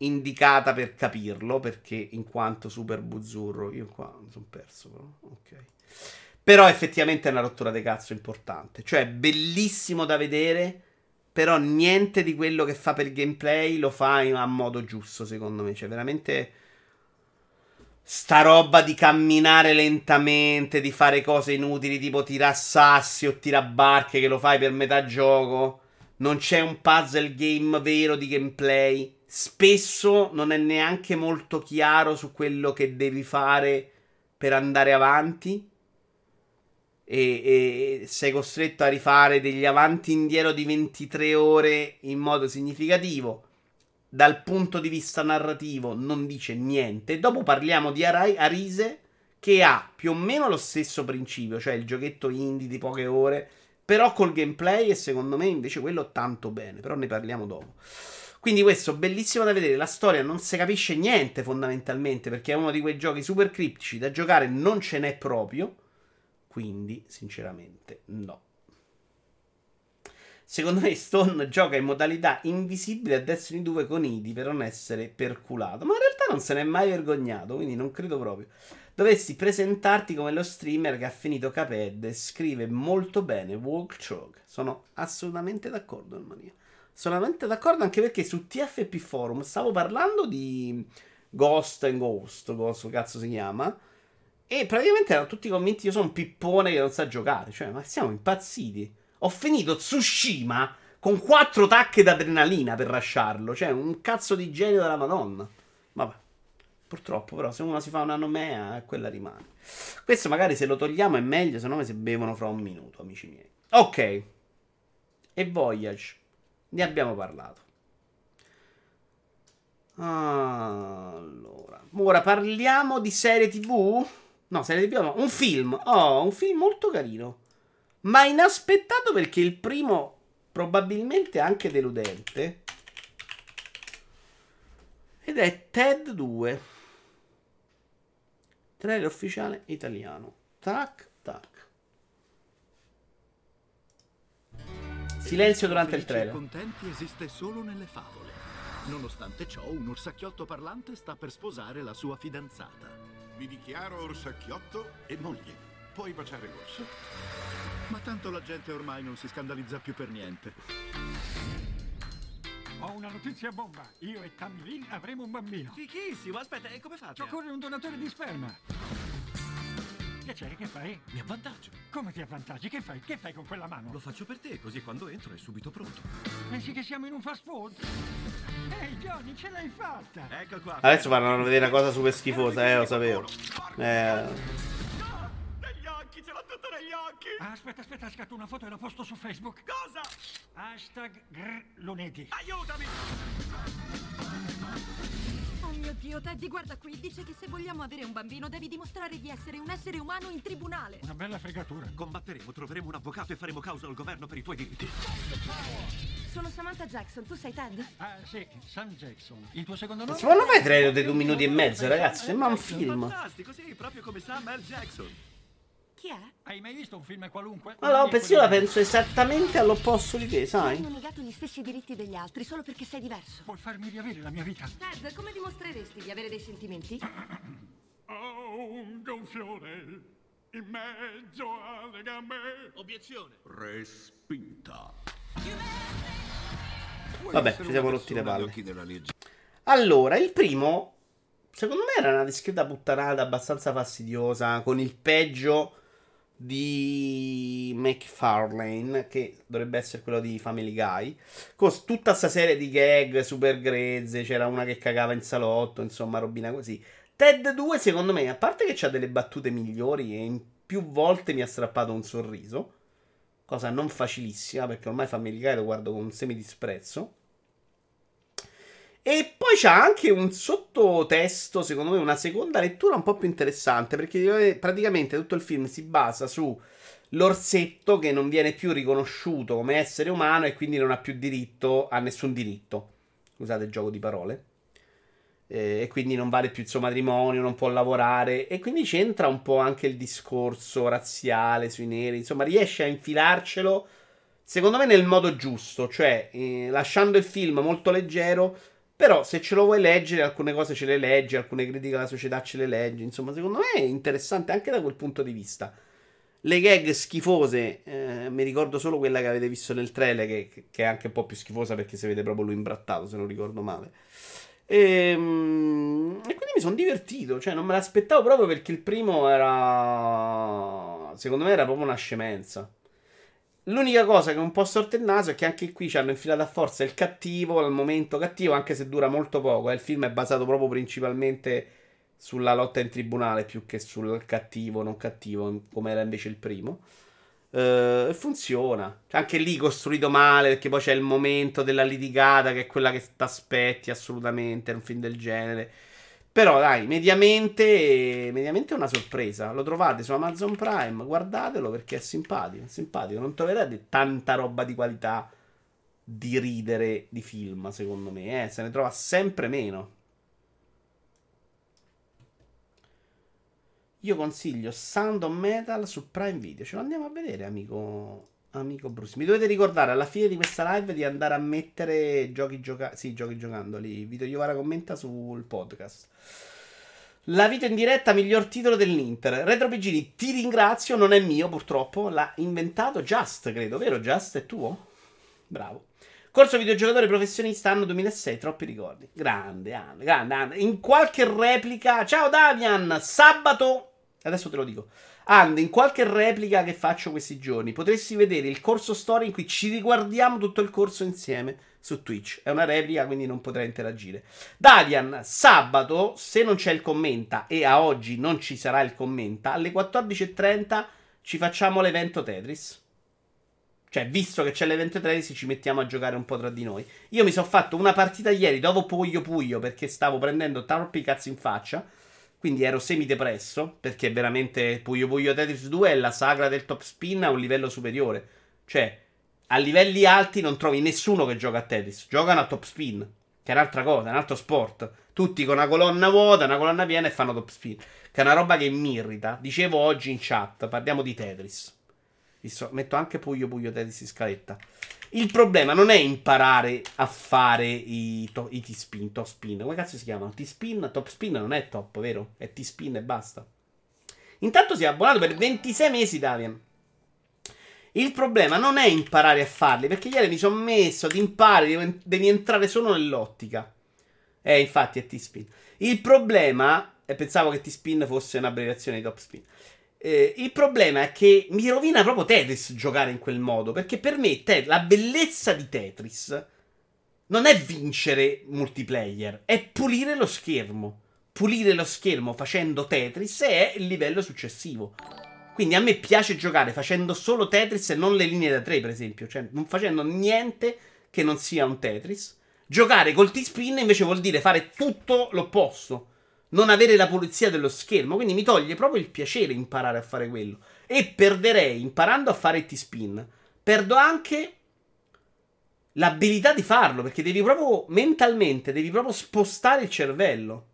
indicata per capirlo, perché in quanto super buzzurro, io qua mi sono perso, però. ok. Però effettivamente è una rottura di cazzo importante. Cioè, bellissimo da vedere, però niente di quello che fa per il gameplay lo fa in- a modo giusto, secondo me. Cioè, veramente... Sta roba di camminare lentamente, di fare cose inutili, tipo tirare sassi o tirare barche che lo fai per metà gioco. Non c'è un puzzle game vero di gameplay. Spesso non è neanche molto chiaro su quello che devi fare per andare avanti. E, e sei costretto a rifare degli avanti e indietro di 23 ore in modo significativo. Dal punto di vista narrativo non dice niente. Dopo parliamo di Arai- Arise che ha più o meno lo stesso principio, cioè il giochetto indie di poche ore, però col gameplay e secondo me invece quello tanto bene, però ne parliamo dopo. Quindi questo bellissimo da vedere, la storia non si capisce niente fondamentalmente perché è uno di quei giochi super criptici da giocare, non ce n'è proprio, quindi sinceramente no. Secondo me Stone gioca in modalità invisibile a Destiny 2 con Idi per non essere perculato, ma in realtà non se n'è mai vergognato, quindi non credo proprio. Dovresti presentarti come lo streamer che ha finito Caped e scrive molto bene Walk Chog. Sono assolutamente d'accordo, Mania. Solamente d'accordo anche perché su TFP Forum stavo parlando di Ghost and Ghost, Ghost, cazzo si chiama. E praticamente erano tutti convinti io sono un pippone che non sa giocare. Cioè, ma siamo impazziti. Ho finito Tsushima con quattro tacche d'adrenalina per lasciarlo. Cioè, un cazzo di genio della Madonna. Vabbè. Purtroppo, però, se uno si fa una nomea, quella rimane. Questo magari se lo togliamo è meglio, se no mi si bevono fra un minuto, amici miei. Ok. E Voyage. Ne abbiamo parlato. Allora, ora parliamo di serie TV? No, serie TV, no, un film. Oh, un film molto carino. Ma inaspettato perché il primo probabilmente anche deludente. Ed è Ted 2. Trailer ufficiale italiano. Tac, Silenzio durante il trailer. contenti esiste solo nelle favole. Nonostante ciò, un orsacchiotto parlante sta per sposare la sua fidanzata. Mi dichiaro orsacchiotto e moglie. Puoi baciare l'orso. Ma tanto la gente ormai non si scandalizza più per niente. Ho una notizia bomba. Io e Tammy Lynn avremo un bambino. Fichissimo, aspetta, e come fate? Ci occorre un donatore di sperma. Piacere, che fai? Mi avvantaggio. Come ti avvantaggi? Che fai? Che fai con quella mano? Lo faccio per te, così quando entro è subito pronto. Pensi che siamo in un fast food? Ehi, Johnny, ce l'hai fatta! Ecco qua. Adesso faranno vedere una cosa super schifosa, eh, lo sapevo. Eh, Negli occhi, ce l'ho tutto negli occhi. Ah, aspetta, aspetta, scatto una foto e la posto su Facebook. Cosa? Hashtag grr lunedì. Aiutami! Oh mio Dio, Teddy, guarda qui. Dice che se vogliamo avere un bambino devi dimostrare di essere un essere umano in tribunale. Una bella fregatura. Combatteremo, troveremo un avvocato e faremo causa al governo per i tuoi diritti. Sono Samantha Jackson, tu sei Ted? Ah, sì, Sam Jackson. Il tuo secondo nome? ma non fai trailer di due minuti e mezzo, ragazzi? Sembra un film. Fantastico, sì, proprio come Samuel Jackson. Chi è? Hai mai visto un film qualunque? Di penso io la penso esattamente all'opposto di te, sai? Hanno negato gli stessi diritti degli altri solo perché sei diverso. Puoi farmi riavere la mia vita. Ted, come dimostreresti di avere dei sentimenti? Ho un gonfiore in mezzo alle gambe. Obiezione. Respinta. Vabbè, ci siamo rotti le palle. Allora, il primo, secondo me era una discreta puttanata abbastanza fastidiosa, con il peggio di McFarlane, che dovrebbe essere quello di Family Guy, con tutta sta serie di gag super grezze, c'era una che cagava in salotto, insomma, robina così. Ted 2, secondo me, a parte che ha delle battute migliori e in più volte mi ha strappato un sorriso, cosa non facilissima, perché ormai Family Guy lo guardo con un semidisprezzo. E poi c'ha anche un sottotesto, secondo me, una seconda lettura un po' più interessante, perché eh, praticamente tutto il film si basa su l'orsetto che non viene più riconosciuto come essere umano e quindi non ha più diritto a nessun diritto. Scusate il gioco di parole. E quindi non vale più il suo matrimonio, non può lavorare. E quindi c'entra un po' anche il discorso razziale sui neri. Insomma, riesce a infilarcelo, secondo me, nel modo giusto, cioè eh, lasciando il film molto leggero. Però se ce lo vuoi leggere, alcune cose ce le leggi, alcune critiche alla società ce le leggi. Insomma, secondo me è interessante anche da quel punto di vista. Le gag schifose, eh, mi ricordo solo quella che avete visto nel trailer, che, che è anche un po' più schifosa perché si vede proprio lui imbrattato, se non ricordo male. Ehm, E, quindi mi sono divertito, cioè non me l'aspettavo proprio perché il primo era, secondo me era proprio una scemenza. L'unica cosa che un po' storte il naso è che anche qui ci hanno infilato a forza il cattivo, al momento cattivo, anche se dura molto poco. eh. Il film è basato proprio principalmente sulla lotta in tribunale più che sul cattivo, non cattivo, come era invece il primo. E funziona. Cioè, anche lì costruito male, perché poi c'è il momento della litigata, che è quella che ti aspetti assolutamente in un film del genere. Però dai, mediamente, mediamente è una sorpresa. Lo trovate su Amazon Prime, guardatelo perché è simpatico, è simpatico. Non troverete tanta roba di qualità di ridere di film, secondo me, eh. Se ne trova sempre meno. Io consiglio Sound of Metal su Prime Video. Ce lo andiamo a vedere, amico, amico Bruce. Mi dovete ricordare alla fine di questa live di andare a mettere giochi giocando. Sì, giochi giocandoli. Vito Iovara commenta sul podcast. La vita in diretta, miglior titolo dell'Inter. Retro PG, ti ringrazio, non è mio purtroppo. L'ha inventato Just, credo, vero? Just è tuo? Bravo. Corso videogiocatore professionista anno 2006, troppi ricordi. Grande, grande, Anne. In qualche replica. Ciao Damian, sabato. Adesso te lo dico. And, in qualche replica che faccio questi giorni, potresti vedere il corso storia in cui ci riguardiamo tutto il corso insieme su Twitch. È una replica, quindi non potrai interagire. Dadian, sabato, se non c'è il commenta, e a oggi non ci sarà il commenta, alle 14.30 ci facciamo l'evento Tetris. Cioè, visto che c'è l'evento 13, ci mettiamo a giocare un po' tra di noi. Io mi sono fatto una partita ieri dopo Puglio Puglio perché stavo prendendo troppi cazzi in faccia. Quindi ero semi-depresso. Perché veramente Puglio Puglio Tetris 2 è la sagra del top spin a un livello superiore. Cioè, a livelli alti non trovi nessuno che gioca a Tetris. Giocano a top spin. Che è un'altra cosa, un altro sport. Tutti con una colonna vuota, una colonna piena e fanno top spin. Che è una roba che mi irrita. Dicevo oggi in chat, parliamo di Tetris. Metto anche Puglio Puglio Tetris in scaletta. Il problema non è imparare a fare i, to- i T-spin, top spin. Come cazzo si chiamano? T-spin, top spin non è top, vero? È T-spin e basta. Intanto si è abbonato per 26 mesi, Davian. Il problema non è imparare a farli, perché ieri mi sono messo ad imparare, devi, devi entrare solo nell'ottica. Eh, infatti è T-spin. Il problema, e pensavo che T-spin fosse un'abbreviazione di top spin. Eh, il problema è che mi rovina proprio Tetris giocare in quel modo. Perché per me te, la bellezza di Tetris non è vincere multiplayer, è pulire lo schermo. Pulire lo schermo facendo Tetris è il livello successivo. Quindi a me piace giocare facendo solo Tetris e non le linee da 3, per esempio. Cioè, non facendo niente che non sia un Tetris. Giocare col T-spin invece vuol dire fare tutto l'opposto. Non avere la pulizia dello schermo. Quindi mi toglie proprio il piacere imparare a fare quello. E perderei, imparando a fare T-spin, perdo anche l'abilità di farlo. Perché devi proprio, mentalmente, devi proprio spostare il cervello.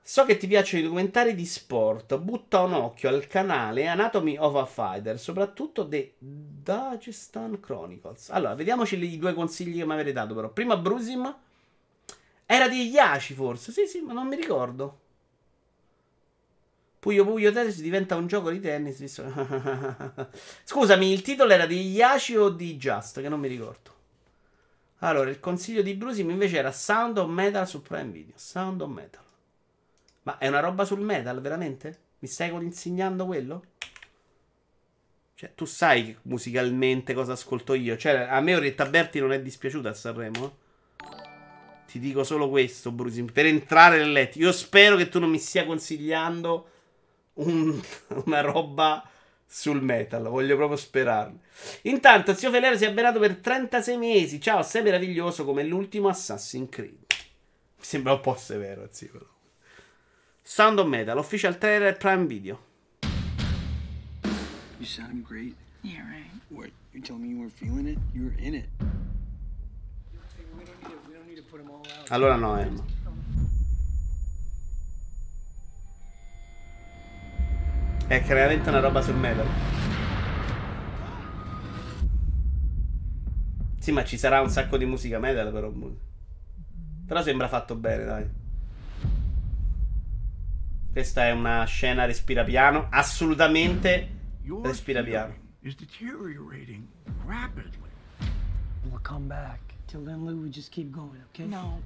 So che ti piacciono i documentari di sport. Butta un occhio al canale Anatomy of a Fighter, soprattutto The Dagestan Chronicles. Allora, vediamoci i due consigli che mi avete dato, però. Prima Brusim. Era di Yashi, forse. Sì, sì, ma non mi ricordo. Puyo Puyo Tetris diventa un gioco di tennis. Visto... Scusami, il titolo era di Yashi o di Just, che non mi ricordo. Allora, il consiglio di Brusim invece era Sound of Metal su Prime Video. Sound of Metal. Ma è una roba sul metal, veramente? Mi stai insegnando quello? Cioè, tu sai musicalmente cosa ascolto io. Cioè, a me Orietta Berti non è dispiaciuta a Sanremo. Ti dico solo questo, Brusi. Per entrare nel letto. Io spero che tu non mi stia consigliando un, una roba sul metal. Voglio proprio sperarlo. Intanto, zio Felero si è abbenato per 36 mesi. Ciao, sei meraviglioso come l'ultimo Assassin's Creed. Mi sembra un po' severo, zio. Però. Sound of Metal, official trailer Prime Video. You sound great. Yeah, right. What? You telling me you weren't feeling it? You were in it. Allora no, Emma. È chiaramente una roba sul metal. Sì, ma ci sarà un sacco di musica metal però. Però sembra fatto bene, dai. Questa è una scena respira piano. Assolutamente respira piano. is deteriorating rapidly. We'll come back. Till then, Lou, we just keep going, okay? No.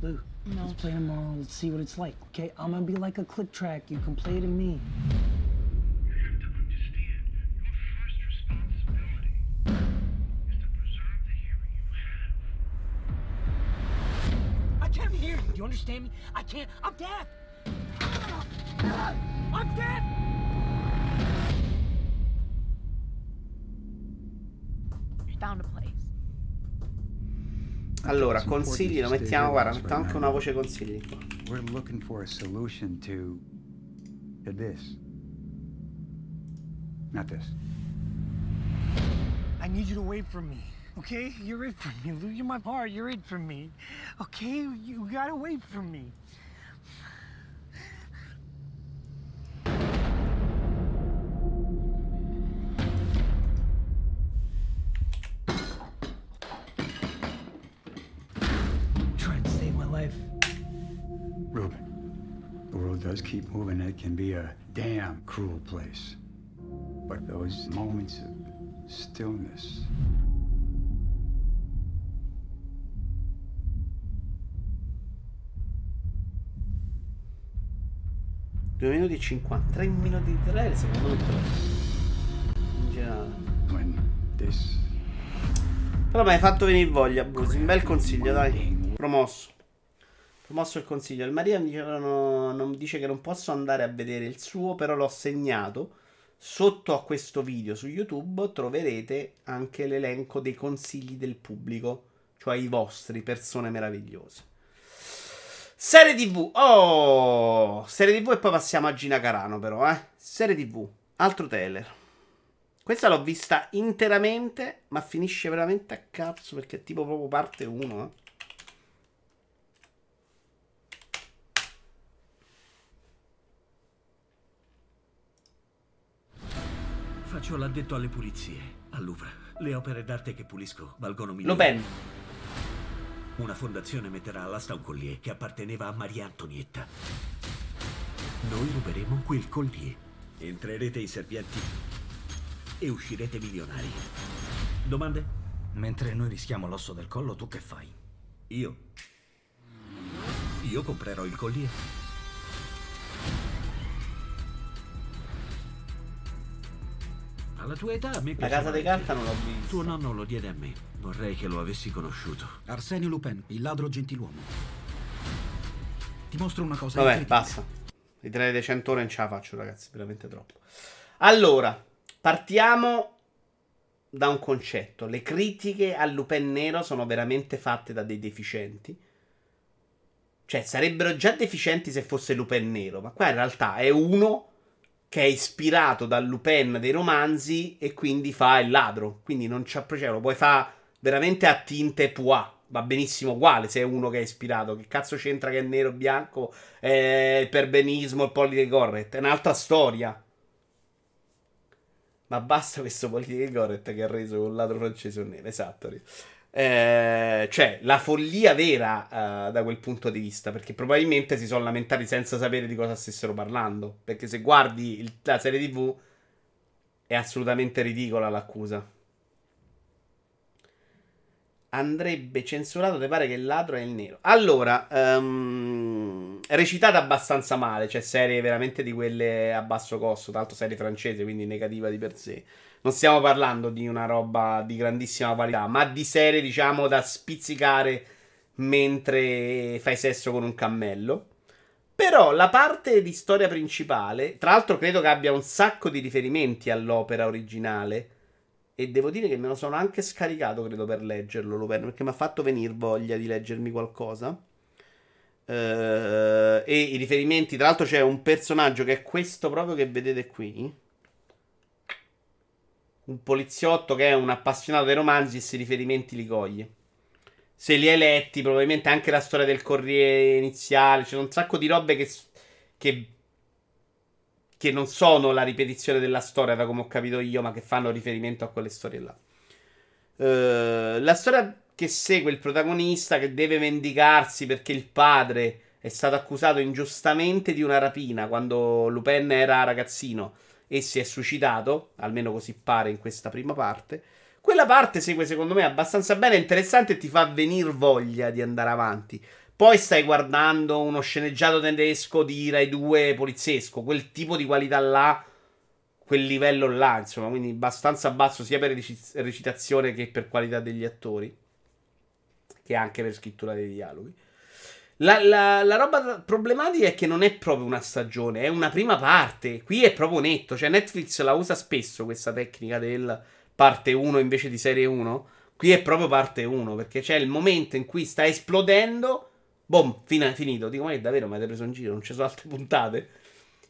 Lou, no. let's play tomorrow. Let's see what it's like, okay? I'm gonna be like a click track. You can play to me. You understand, your first responsibility is to preserve the hearing you have. I can't hear you. Do you understand me? I can't. I'm deaf. I'm deaf. Found a place. Allora, consigli lo mettiamo, guarda, mettiamo anche una voce consigli qua. We're looking for a solution to, to this. Not this. I need you to wait for me. Okay? You're it for me. You're my part. You're it for me. Okay? You gotta wait for me. Does keep moving. It can be a damn cruel place. But those moments of stillness, Due minuti e 50. 3 minuti di trailer, secondo me. In generale. this Però mi hai fatto venire voglia, Brusi. Un bel consiglio, dai. Promosso. Promosso il consiglio. Il Maria mi diceva, no- non dice che non posso andare a vedere il suo, però l'ho segnato Sotto a questo video su YouTube troverete anche l'elenco dei consigli del pubblico, cioè i vostri persone meravigliose. Serie TV. Oh, serie TV e poi passiamo a Gina Carano però, eh. Serie TV. Altro trailer. Questa l'ho vista interamente, ma finisce veramente a cazzo perché tipo proprio parte 1, eh. Faccio l'addetto alle pulizie, al Louvre. Le opere d'arte che pulisco valgono milioni. Lo Pen. Una fondazione metterà all'asta un collier che apparteneva a Maria Antonietta. Noi ruberemo quel collier. Entrerete in serpienti e uscirete milionari. Domande? Mentre noi rischiamo l'osso del collo, tu che fai? Io? Io comprerò il collier. Alla tua età a me La piaceva casa di carta non l'ho vista. Tuo nonno lo diede a me. Vorrei che lo avessi conosciuto. Arsenio Lupin, il ladro gentiluomo. Ti mostro una cosa Vabbè, basta. I trailer di 100 ore non ce la faccio, ragazzi. Veramente troppo. Allora, partiamo da un concetto. Le critiche al Lupin Nero sono veramente fatte da dei deficienti. Cioè, sarebbero già deficienti se fosse Lupin Nero. Ma qua in realtà è uno che è ispirato dal Lupin dei romanzi e quindi fa il ladro. Quindi non c'ha cioè, lo puoi fare veramente a tinte pois. Va benissimo uguale se è uno che è ispirato. Che cazzo c'entra che è nero, bianco, eh, il perbenismo, il political correct? È un'altra storia. Ma basta questo political correct che ha reso un ladro francese un nero. Esatto. Eh, cioè, la follia vera eh, da quel punto di vista. Perché probabilmente si sono lamentati senza sapere di cosa stessero parlando. Perché se guardi il- la serie TV è assolutamente ridicola l'accusa. Andrebbe censurato, ti pare che il ladro è il nero. Allora, è recitata abbastanza male, cioè serie veramente di quelle a basso costo, tra l'altro serie francese, quindi negativa di per sé. Non stiamo parlando di una roba di grandissima qualità, ma di serie, diciamo, da spizzicare mentre fai sesso con un cammello. Però la parte di storia principale, tra l'altro credo che abbia un sacco di riferimenti all'opera originale. E devo dire che me lo sono anche scaricato, credo, per leggerlo, Lupin, perché mi ha fatto venire voglia di leggermi qualcosa. Eh, e i riferimenti, tra l'altro c'è un personaggio che è questo proprio che vedete qui. Un poliziotto che è un appassionato dei romanzi e questi riferimenti li coglie. Se li hai letti, probabilmente anche la storia del Corriere iniziale, c'è un sacco di robe che, che che non sono la ripetizione della storia, da come ho capito io, ma che fanno riferimento a quelle storie là. Eh, la storia che segue il protagonista che deve vendicarsi perché il padre è stato accusato ingiustamente di una rapina quando Lupin era ragazzino e si è suicidato, almeno così pare in questa prima parte. Quella parte segue secondo me abbastanza bene, interessante e ti fa venire voglia di andare avanti. Poi stai guardando uno sceneggiato tedesco di Rai 2 poliziesco, quel tipo di qualità là, quel livello là, insomma, quindi abbastanza basso sia per reci- recitazione che per qualità degli attori, che anche per scrittura dei dialoghi. La, la- la roba problematica è che non è proprio una stagione, è una prima parte. Qui è proprio netto. Cioè, Netflix la usa spesso questa tecnica del parte 1 invece di serie 1. Qui è proprio parte 1 perché c'è il momento in cui sta esplodendo. Boom, fina- finito. Dico, ma che davvero mi avete preso in giro? Non ci sono altre puntate.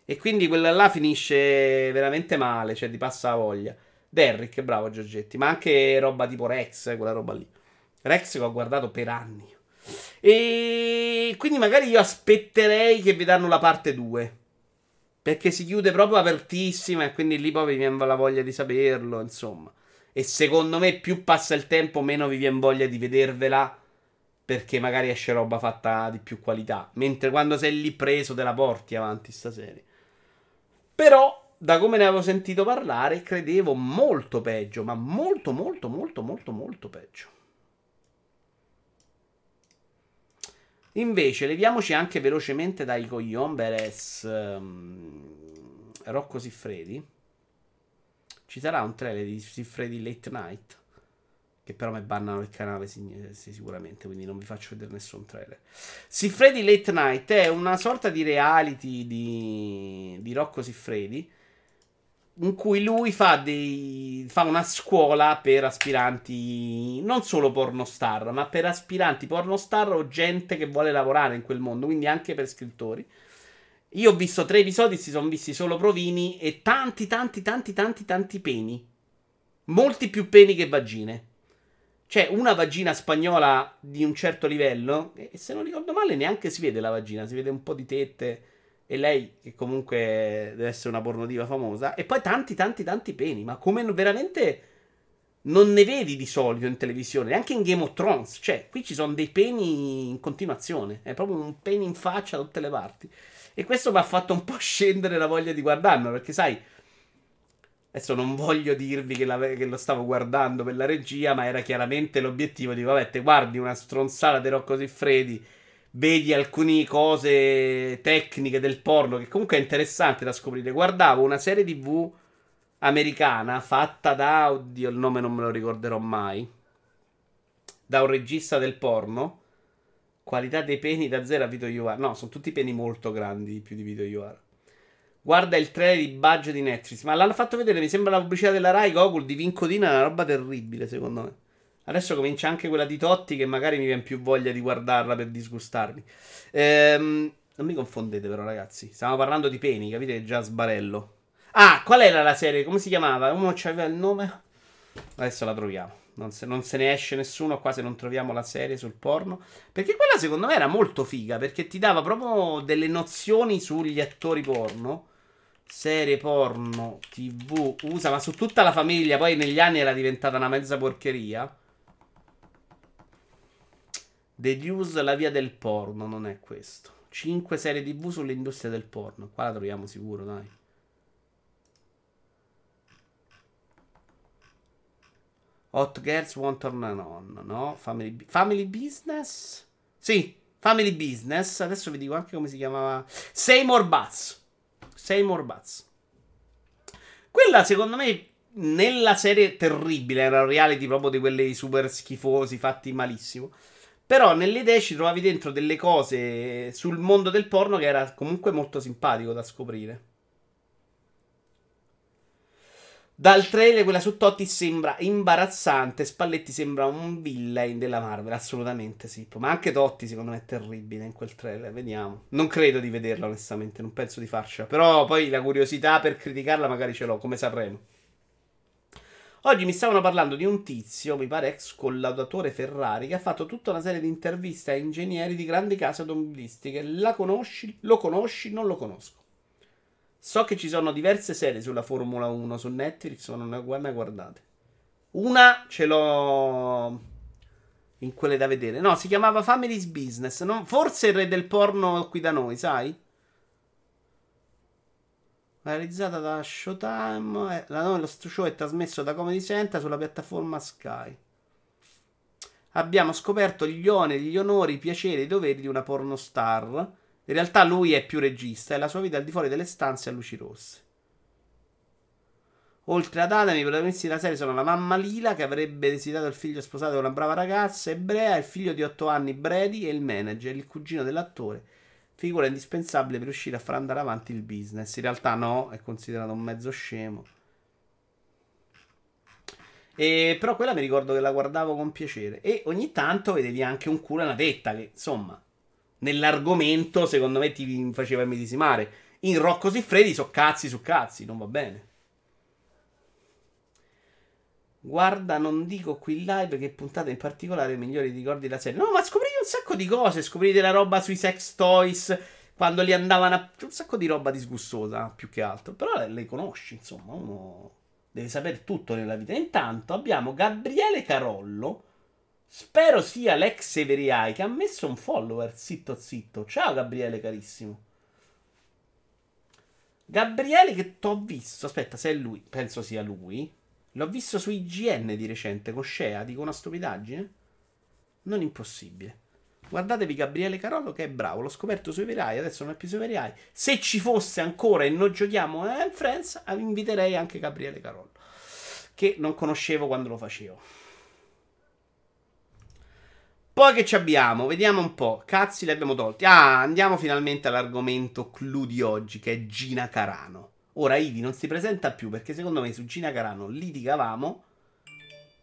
E quindi quella là finisce veramente male. Cioè, ti passa la voglia. Derrick, bravo Giorgetti. Ma anche roba tipo Rex, quella roba lì. Rex che ho guardato per anni. E quindi magari io aspetterei che vi danno la parte 2. Perché si chiude proprio apertissima e quindi lì poi vi viene la voglia di saperlo, insomma. E secondo me più passa il tempo, meno vi viene voglia di vedervela. Perché magari esce roba fatta di più qualità. Mentre quando sei lì preso te la porti avanti sta serie. Però, da come ne avevo sentito parlare, credevo molto peggio. Ma molto, molto, molto, molto, molto peggio. Invece, leviamoci anche velocemente dai coglion Beres um, Rocco Siffredi. Ci sarà un trailer di Siffredi Late Night. Che però mi bannano il canale sicuramente, quindi non vi faccio vedere nessun trailer. Siffredi Late Night è una sorta di reality di, di Rocco Siffredi. In cui lui fa, dei, fa una scuola per aspiranti non solo pornostar, ma per aspiranti pornostar o gente che vuole lavorare in quel mondo, quindi anche per scrittori. Io ho visto tre episodi, si sono visti solo provini e tanti, tanti, tanti, tanti, tanti peni. Molti più peni che vagine. C'è una vagina spagnola di un certo livello, e se non ricordo male neanche si vede la vagina, si vede un po' di tette e lei che comunque deve essere una pornotiva famosa. E poi tanti tanti tanti peni, ma come veramente non ne vedi di solito in televisione, neanche in Game of Thrones, cioè qui ci sono dei peni in continuazione, è proprio un peni in faccia da tutte le parti. E questo mi ha fatto un po' scendere la voglia di guardarlo, perché sai, adesso non voglio dirvi che, la, che lo stavo guardando per la regia, ma era chiaramente l'obiettivo di, vabbè, te guardi una stronzata di Rocco Siffredi vedi alcune cose tecniche del porno che comunque è interessante da scoprire. Guardavo una serie TV americana fatta da, oddio, il nome non me lo ricorderò mai, da un regista del porno. Qualità dei peni da 0 a Vito Iuvara. No, sono tutti peni molto grandi più di Vito Iuvara. Guarda il trailer di Budget di Netflix. Ma l'hanno fatto vedere, mi sembra la pubblicità della Rai Gogol di Vincodina, una roba terribile secondo me. Adesso comincia anche quella di Totti che magari mi viene più voglia di guardarla per disgustarmi. Ehm, non mi confondete però ragazzi, stiamo parlando di peni, capite? Già sbarello. Ah, qual era la serie? Come si chiamava? Uno c'aveva il nome? Adesso la troviamo. Non se, non se, ne esce nessuno qua se non troviamo la serie sul porno. Perché quella secondo me era molto figa. Perché ti dava proprio delle nozioni sugli attori porno. Serie porno, tv, usa, ma su tutta la famiglia. Poi negli anni era diventata una mezza porcheria. The News, la via del porno, non è questo. 5 serie tv sull'industria del porno. Qua la troviamo sicuro, dai. Hot Girls Won't Turn On, no? Family, family Business? Sì, Family Business. Adesso vi dico anche come si chiamava. Seymour Butts. Seymour Butts. Quella, secondo me, nella serie terribile, era un reality proprio di quelli super schifosi, fatti malissimo. Però nelle idee ci trovavi dentro delle cose sul mondo del porno che era comunque molto simpatico da scoprire. Dal trailer quella su Totti sembra imbarazzante. Spalletti sembra un villain della Marvel. Assolutamente sì. Ma anche Totti secondo me è terribile in quel trailer. Vediamo. Non credo di vederla onestamente. Non penso di farcela. Però poi la curiosità per criticarla magari ce l'ho. Come Sanremo. Oggi mi stavano parlando di un tizio, mi pare ex collaudatore Ferrari, che ha fatto tutta una serie di interviste a ingegneri di grandi case automobilistiche. La conosci? Lo conosci? Non lo conosco. So che ci sono diverse serie sulla Formula 1 su Netflix, ma non ne ho guardate. Una ce l'ho in quelle da vedere. No, si chiamava Family's Business. No? Forse il re del porno qui da noi, sai? Realizzata da Showtime. La nome dello show è trasmesso da Comedy Center sulla piattaforma Sky. Abbiamo scoperto gli oneri, gli onori, i piaceri e i doveri di una pornostar. In realtà lui è più regista e la sua vita al di fuori delle stanze a luci rosse. Oltre ad Adam, i protagonisti della serie sono la mamma Lila, che avrebbe desiderato il figlio sposato con una brava ragazza ebrea, il figlio di 8 anni Brady e il manager, il cugino dell'attore figura indispensabile per riuscire a far andare avanti il business. In realtà no, è considerato un mezzo scemo. E, però quella mi ricordo che la guardavo con piacere. E ogni tanto vedevi anche un culo e una tetta che, insomma, nell'argomento secondo me ti faceva immedesimare. In Rocco Siffredi so cazzi su cazzi, non va bene. Guarda, non dico qui live che puntate in particolare migliori ricordi della serie. No, ma scoprite un sacco di cose. Scoprite la roba sui sex toys. Quando li andavano a. Un sacco di roba disgustosa, più che altro. Però le, le conosci, insomma. Uno deve sapere tutto nella vita. Intanto abbiamo Gabriele Carollo. Spero sia l'ex Severiai che ha messo un follower. Zitto, zitto. Ciao, Gabriele, carissimo. Gabriele, che t'ho visto. Aspetta, se è lui, penso sia lui. L'ho visto su IGN di recente con Shea, dico una stupidaggine? Non impossibile. Guardatevi Gabriele Carollo che è bravo, l'ho scoperto sui verai, adesso non è più sui verai. Se ci fosse ancora e non giochiamo in Friends, inviterei anche Gabriele Carollo, che non conoscevo quando lo facevo. Poi che ci abbiamo? Vediamo un po'. Cazzi li abbiamo tolti. Ah, andiamo finalmente all'argomento clou di oggi, che è Gina Carano. Ora Ivi non si presenta più perché secondo me su Gina Carano litigavamo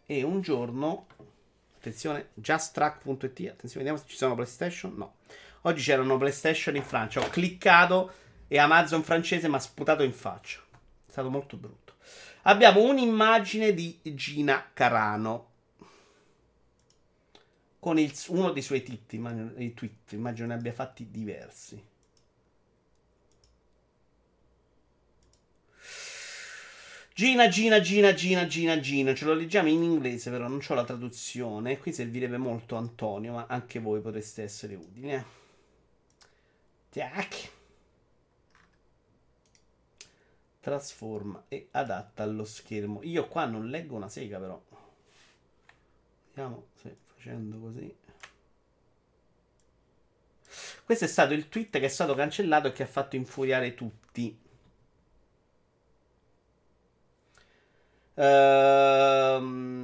e un giorno attenzione justtrack.it attenzione vediamo se ci sono PlayStation no. Oggi c'erano PlayStation in Francia ho cliccato e Amazon francese mi ha sputato in faccia. È stato molto brutto. Abbiamo un'immagine di Gina Carano con il- uno dei suoi tweet, immagino, tweet, immagino ne abbia fatti diversi. Gina, Gina, Gina, Gina, Gina, Gina. Ce lo leggiamo in inglese, però non ho la traduzione. Qui servirebbe molto Antonio, ma anche voi potreste essere utili. Eh. Tac. Trasforma e adatta allo schermo. Io qua non leggo una sega, però. Vediamo se facendo così. Questo è stato il tweet che è stato cancellato e che ha fatto infuriare tutti. Ehm,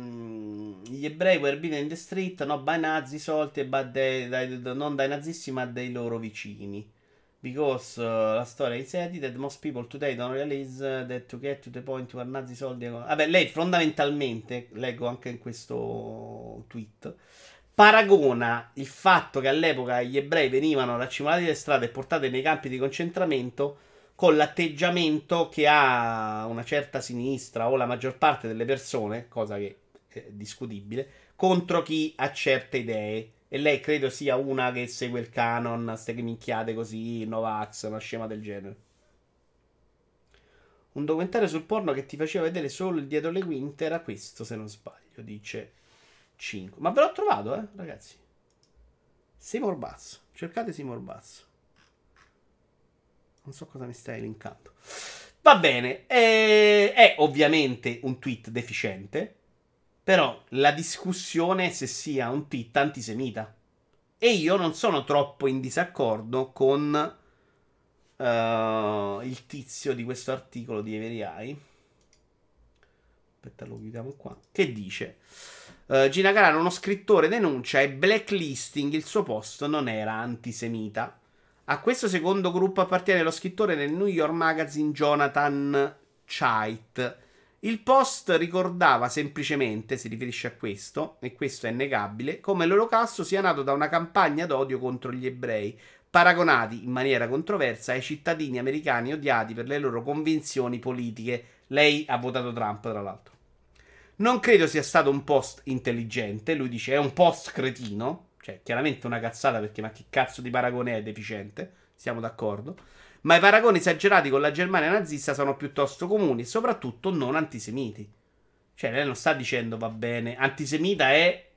gli ebrei were beaten in the street, no by nazi, solti, but non dai nazisti ma dai loro vicini. Because uh, la storia is edited, most people today don't realize uh, that to get to the point where nazi soldi... Vabbè, lei fondamentalmente, leggo anche in questo tweet, paragona il fatto che all'epoca gli ebrei venivano raccimolati dalle strade e portati nei campi di concentramento con l'atteggiamento che ha una certa sinistra o la maggior parte delle persone, cosa che è discutibile, contro chi ha certe idee. E lei credo sia una che segue il canon, ste che minchiate così, Novax, una scema del genere. Un documentario sul porno che ti faceva vedere solo il dietro le quinte era questo, se non sbaglio, dice 5. Ma ve l'ho trovato, eh, ragazzi. Seymour Bass. Cercate Seymour Bass. Non so cosa mi stai linkando. Va bene. eh, è ovviamente un tweet deficiente. Però la discussione è se sia un tweet antisemita. E io non sono troppo in disaccordo con eh, il tizio di questo articolo di Every Eye. Aspetta, lo chiudiamo qua. Che dice: eh, Gina Carano, uno scrittore, denuncia e blacklisting il suo post non era antisemita. A questo secondo gruppo appartiene lo scrittore del New York Magazine Jonathan Chait. Il post ricordava semplicemente, si riferisce a questo, e questo è innegabile, come l'olocausto sia nato da una campagna d'odio contro gli ebrei, paragonati in maniera controversa ai cittadini americani odiati per le loro convinzioni politiche. Lei ha votato Trump, tra l'altro. Non credo sia stato un post intelligente, lui dice è un post cretino, cioè chiaramente una cazzata perché ma che cazzo di paragone è deficiente, siamo d'accordo. Ma i paragoni esagerati con la Germania nazista sono piuttosto comuni soprattutto non antisemiti. Cioè, lei non sta dicendo va bene. Antisemita è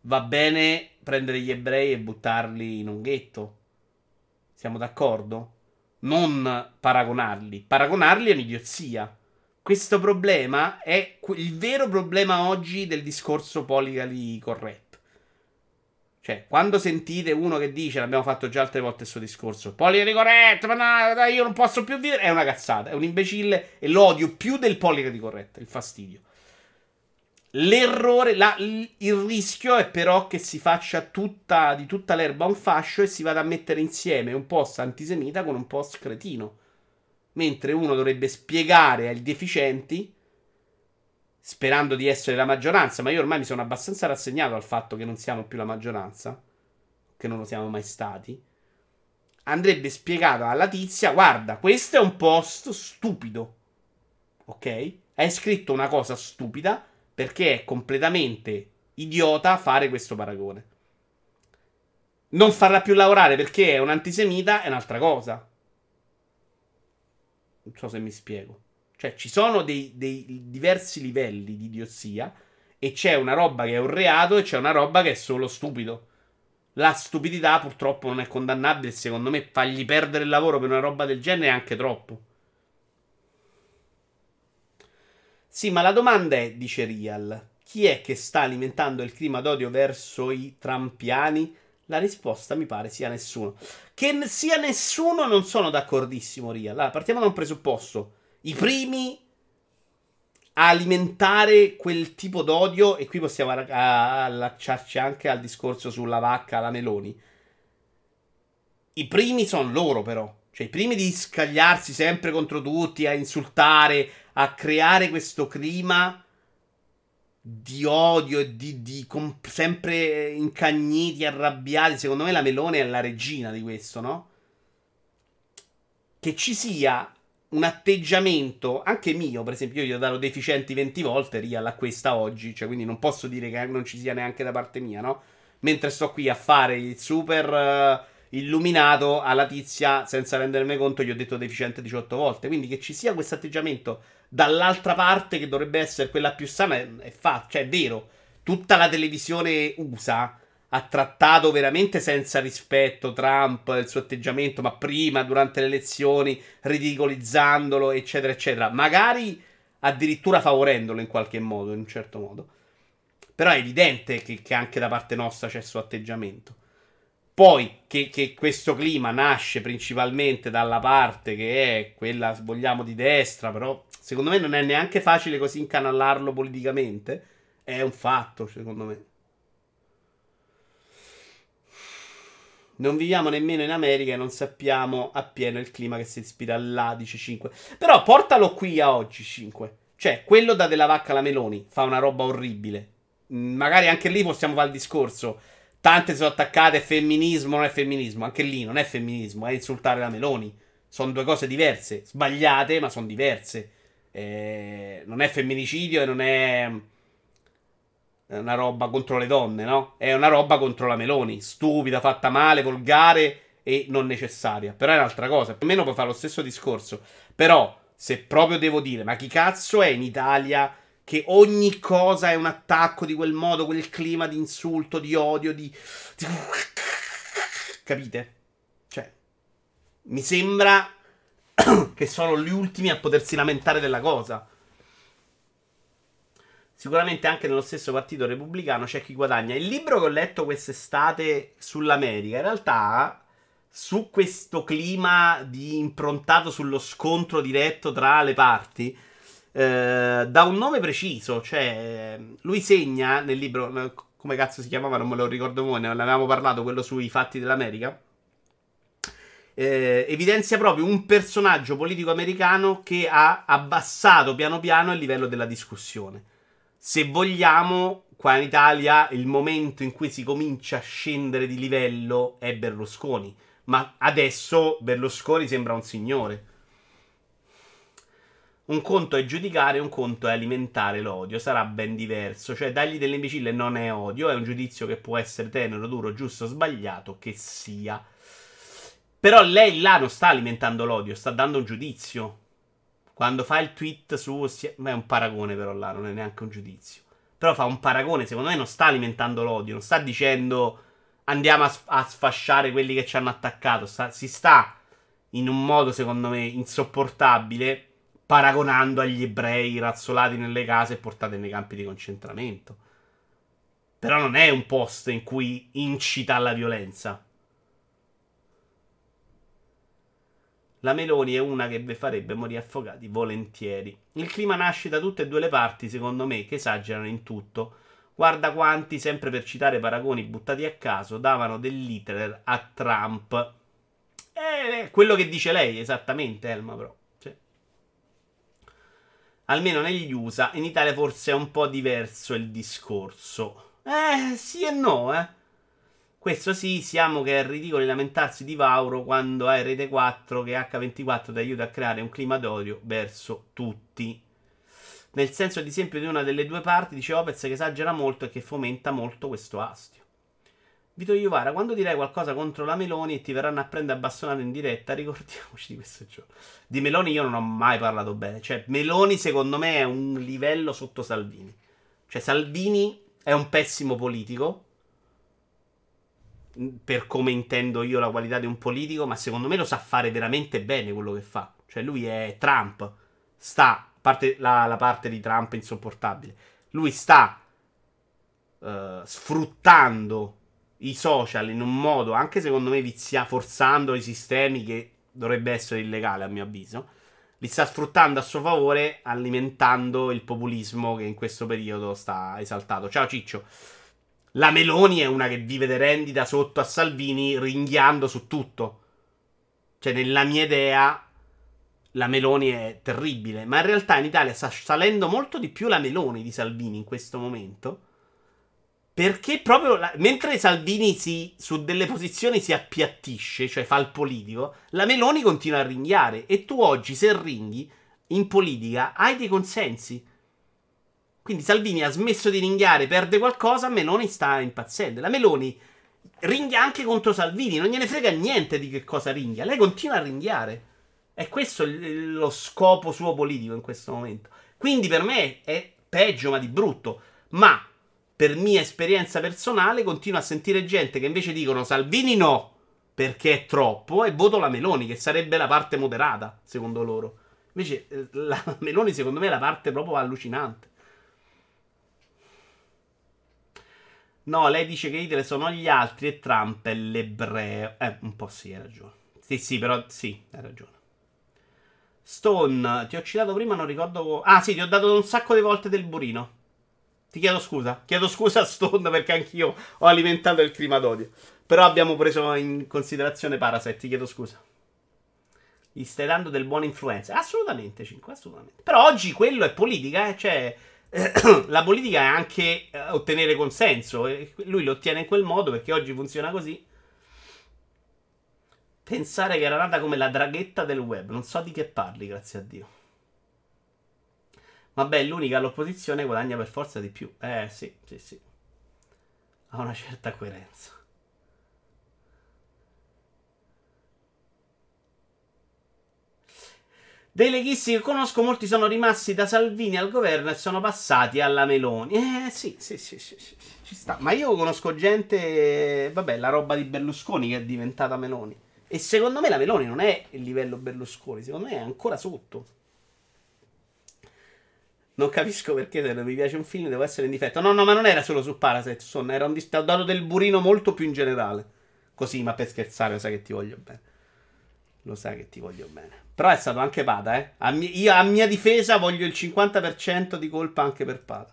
va bene prendere gli ebrei e buttarli in un ghetto. Siamo d'accordo? Non paragonarli. Paragonarli è un'idiozia. Questo problema è il vero problema oggi del discorso politically corretto. Cioè, quando sentite uno che dice, l'abbiamo fatto già altre volte questo discorso, politically corretto, ma no, io non posso più vivere, è una cazzata, è un imbecille e lo odio più del politically corretto, il fastidio. L'errore, la- il rischio è però che si faccia tutta, di tutta l'erba un fascio e si vada a mettere insieme un post antisemita con un post cretino. Mentre uno dovrebbe spiegare ai deficienti, sperando di essere la maggioranza, ma io ormai mi sono abbastanza rassegnato al fatto che non siamo più la maggioranza, che non lo siamo mai stati. Andrebbe spiegato alla tizia: guarda, questo è un post stupido. Ok? Hai scritto una cosa stupida perché è completamente idiota fare questo paragone. Non farla più lavorare perché è un antisemita è un'altra cosa. Non so se mi spiego. Cioè, ci sono dei, dei diversi livelli di idiozia e c'è una roba che è un reato e c'è una roba che è solo stupido. La stupidità purtroppo non è condannabile, secondo me fargli perdere il lavoro per una roba del genere è anche troppo. Sì, ma la domanda è, dice Rial, chi è che sta alimentando il clima d'odio verso i trampiani? La risposta mi pare sia nessuno. Che sia nessuno non sono d'accordissimo, Rial. Allora, partiamo da un presupposto. I primi a alimentare quel tipo d'odio, e qui possiamo allacciarci anche al discorso sulla vacca, la Meloni. I primi sono loro, però. Cioè, i primi di scagliarsi sempre contro tutti, a insultare, a creare questo clima di odio e di, di com- sempre incagniti, arrabbiati. Secondo me la Melone è la regina di questo, no? Che ci sia un atteggiamento, anche mio, per esempio, io gli ho dato deficienti 20 volte, Real a questa oggi, cioè quindi non posso dire che non ci sia neanche da parte mia, no? Mentre sto qui a fare il super uh, illuminato alla tizia, senza rendermi conto, gli ho detto deficiente 18 volte. Quindi che ci sia questo atteggiamento dall'altra parte, che dovrebbe essere quella più sana, è, è fatto, cioè è vero. Tutta la televisione USA ha trattato veramente senza rispetto Trump, il suo atteggiamento, ma prima, durante le elezioni, ridicolizzandolo, eccetera, eccetera. Magari addirittura favorendolo in qualche modo, in un certo modo. Però è evidente che, che anche da parte nostra c'è il suo atteggiamento. Poi che, che, questo clima nasce principalmente dalla parte che è quella, vogliamo, di destra, però secondo me non è neanche facile così incanalarlo politicamente. È un fatto, secondo me. Non viviamo nemmeno in America e non sappiamo appieno il clima che si ispira là, dice 5. Però portalo qui a oggi, 5. Cioè, quello da della vacca alla Meloni fa una roba orribile. Mm, magari anche lì possiamo fare il discorso. Tante sono attaccate, femminismo non è femminismo. Anche lì non è femminismo, è insultare la Meloni. Sono due cose diverse, sbagliate, ma sono diverse. Eh, non è femminicidio e non è una roba contro le donne, no? È una roba contro la Meloni, stupida, fatta male, volgare e non necessaria. Però è un'altra cosa. Più o meno puoi fare lo stesso discorso. Però, se proprio devo dire, ma chi cazzo è in Italia che ogni cosa è un attacco di quel modo, quel clima di insulto, di odio, di... Capite? Cioè, mi sembra che sono gli ultimi a potersi lamentare della cosa. Sicuramente anche nello stesso partito repubblicano c'è chi guadagna. Il libro che ho letto quest'estate sull'America, in realtà su questo clima di improntato sullo scontro diretto tra le parti, eh, da un nome preciso. Cioè, lui segna nel libro, come cazzo si chiamava, non me lo ricordo mai, ne avevamo parlato, quello sui fatti dell'America. Eh, evidenzia proprio un personaggio politico americano che ha abbassato piano piano il livello della discussione se vogliamo, qua in Italia il momento in cui si comincia a scendere di livello è Berlusconi. Ma adesso Berlusconi sembra un signore. Un conto è giudicare, un conto è alimentare l'odio. Sarà ben diverso. Cioè, dargli dell'imbecille non è odio, è un giudizio che può essere tenero, duro, giusto, sbagliato, che sia. Però lei là non sta alimentando l'odio, sta dando un giudizio. Quando fa il tweet su. Ma è un paragone, però là, non è neanche un giudizio. Però fa un paragone, secondo me non sta alimentando l'odio, non sta dicendo andiamo a, a sfasciare quelli che ci hanno attaccato. Sta, si sta in un modo, secondo me, insopportabile, paragonando agli ebrei razzolati nelle case e portati nei campi di concentramento. Però non è un post in cui incita alla violenza. La Meloni è una che vi farebbe morire affogati volentieri. Il clima nasce da tutte e due le parti, secondo me, che esagerano in tutto. Guarda quanti, sempre per citare paragoni buttati a caso, davano dell'Hitler a Trump. È quello che dice lei, esattamente, Elma, però. Sì. Almeno negli USA, in Italia forse è un po' diverso il discorso. Eh, sì e no, eh. Questo sì, siamo che è ridicolo lamentarsi di Vauro quando hai Rete 4 che H24 ti aiuta a creare un clima d'odio verso tutti. Nel senso, ad esempio, di una delle due parti, dice Opez che esagera molto e che fomenta molto questo astio. Vito Iovara, quando direi qualcosa contro la Meloni e ti verranno a prendere a bastonare in diretta, ricordiamoci di questo giorno. Di Meloni io non ho mai parlato bene. Cioè, Meloni secondo me è un livello sotto Salvini. Cioè, Salvini è un pessimo politico per come intendo io la qualità di un politico, ma secondo me lo sa fare veramente bene quello che fa. Cioè lui è Trump, sta, parte la, la parte di Trump insopportabile, lui sta uh, sfruttando i social in un modo, anche secondo me vizia, forzando i sistemi che dovrebbe essere illegale a mio avviso, li sta sfruttando a suo favore, alimentando il populismo che in questo periodo sta esaltato. Ciao Ciccio. La Meloni è una che vive di rendita sotto a Salvini ringhiando su tutto. Cioè, nella mia idea, la Meloni è terribile. Ma in realtà in Italia sta salendo molto di più la Meloni di Salvini in questo momento. Perché proprio la- mentre Salvini si, su delle posizioni si appiattisce, cioè fa il politico, la Meloni continua a ringhiare. E tu oggi, se ringhi in politica, hai dei consensi. Quindi Salvini ha smesso di ringhiare, perde qualcosa, Meloni sta impazzendo. La Meloni ringhia anche contro Salvini, non gliene frega niente di che cosa ringhia. Lei continua a ringhiare. È questo lo scopo suo politico in questo momento. Quindi per me è peggio, ma di brutto. Ma per mia esperienza personale continuo a sentire gente che invece dicono Salvini no, perché è troppo, e voto la Meloni, che sarebbe la parte moderata, secondo loro. Invece eh, la Meloni secondo me è la parte proprio allucinante. No, lei dice che Hitler sono gli altri e Trump è l'ebreo. Eh, un po' sì, hai ragione. Sì, sì, però sì, hai ragione. Stone, ti ho citato prima, non ricordo. Ah, sì, ti ho dato un sacco di volte del burino. Ti chiedo scusa. Chiedo scusa a Stone perché anch'io ho alimentato il clima d'odio. Però abbiamo preso in considerazione Parasite, ti chiedo scusa. Gli stai dando del buon influenza. Assolutamente, 5, assolutamente. Però oggi quello è politica, eh? Cioè, la politica è anche eh, ottenere consenso. Lui lo ottiene in quel modo perché oggi funziona così. Pensare che era nata come la draghetta del web. Non so di che parli, grazie a Dio. Vabbè, l'unica all'opposizione guadagna per forza di più. Eh, sì, sì, sì. Ha una certa coerenza. Dei leghisti che conosco, molti sono rimasti da Salvini al governo e sono passati alla Meloni. Eh, sì, sì, sì, sì, sì, ci sta. Ma io conosco gente, vabbè, la roba di Berlusconi che è diventata Meloni. E secondo me la Meloni non è il livello Berlusconi, secondo me è ancora sotto. Non capisco perché se non mi piace un film devo essere in difetto. No, no, ma non era solo su Parasite, Son, era un dis- ti ho dato del burino molto più in generale. Così, ma per scherzare, lo sai che ti voglio bene. Lo sai che ti voglio bene. Però è stato anche Pada, eh. A mi- io a mia difesa voglio il 50% di colpa anche per Pada.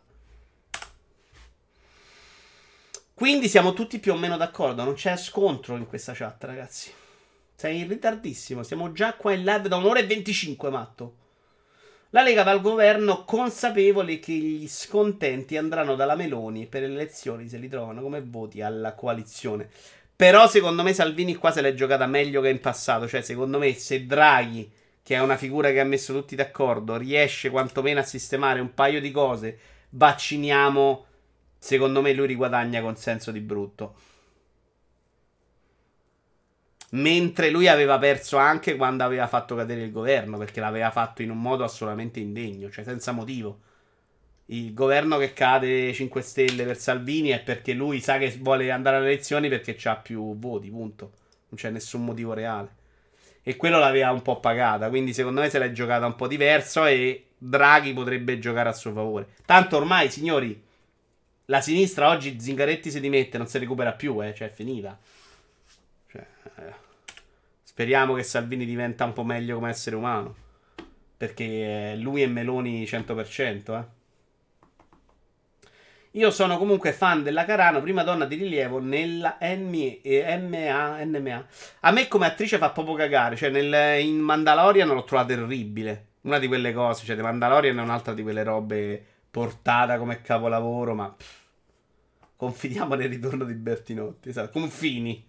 Quindi siamo tutti più o meno d'accordo. Non c'è scontro in questa chat, ragazzi. Sei in ritardissimo. Siamo già qua in live da un'ora e 25, matto. La Lega va al governo consapevole che gli scontenti andranno dalla Meloni per le elezioni se li trovano come voti alla coalizione. Però secondo me Salvini qua se l'è giocata meglio che in passato. Cioè, secondo me, se Draghi, che è una figura che ha messo tutti d'accordo, riesce quantomeno a sistemare un paio di cose, vacciniamo. Secondo me lui riguadagna consenso di brutto. Mentre lui aveva perso anche quando aveva fatto cadere il governo, perché l'aveva fatto in un modo assolutamente indegno, cioè senza motivo. Il governo che cade 5 Stelle per Salvini è perché lui sa che vuole andare alle elezioni perché ha più voti, punto. Non c'è nessun motivo reale. E quello l'aveva un po' pagata, quindi secondo me se l'è giocata un po' diverso e Draghi potrebbe giocare a suo favore. Tanto ormai, signori, la sinistra oggi Zingaretti si dimette, non si recupera più, eh, cioè è finita. Cioè, eh, speriamo che Salvini diventa un po' meglio come essere umano. Perché eh, lui e Meloni 100%, eh. Io sono comunque fan della Carano, prima donna di rilievo nella NMA, eh, MA, NMA. A me come attrice fa proprio cagare, cioè nel, in Mandalorian l'ho trovata terribile. Una di quelle cose, cioè The Mandalorian è un'altra di quelle robe portata come capolavoro, ma pff, confidiamo nel ritorno di Bertinotti, esatto, confini.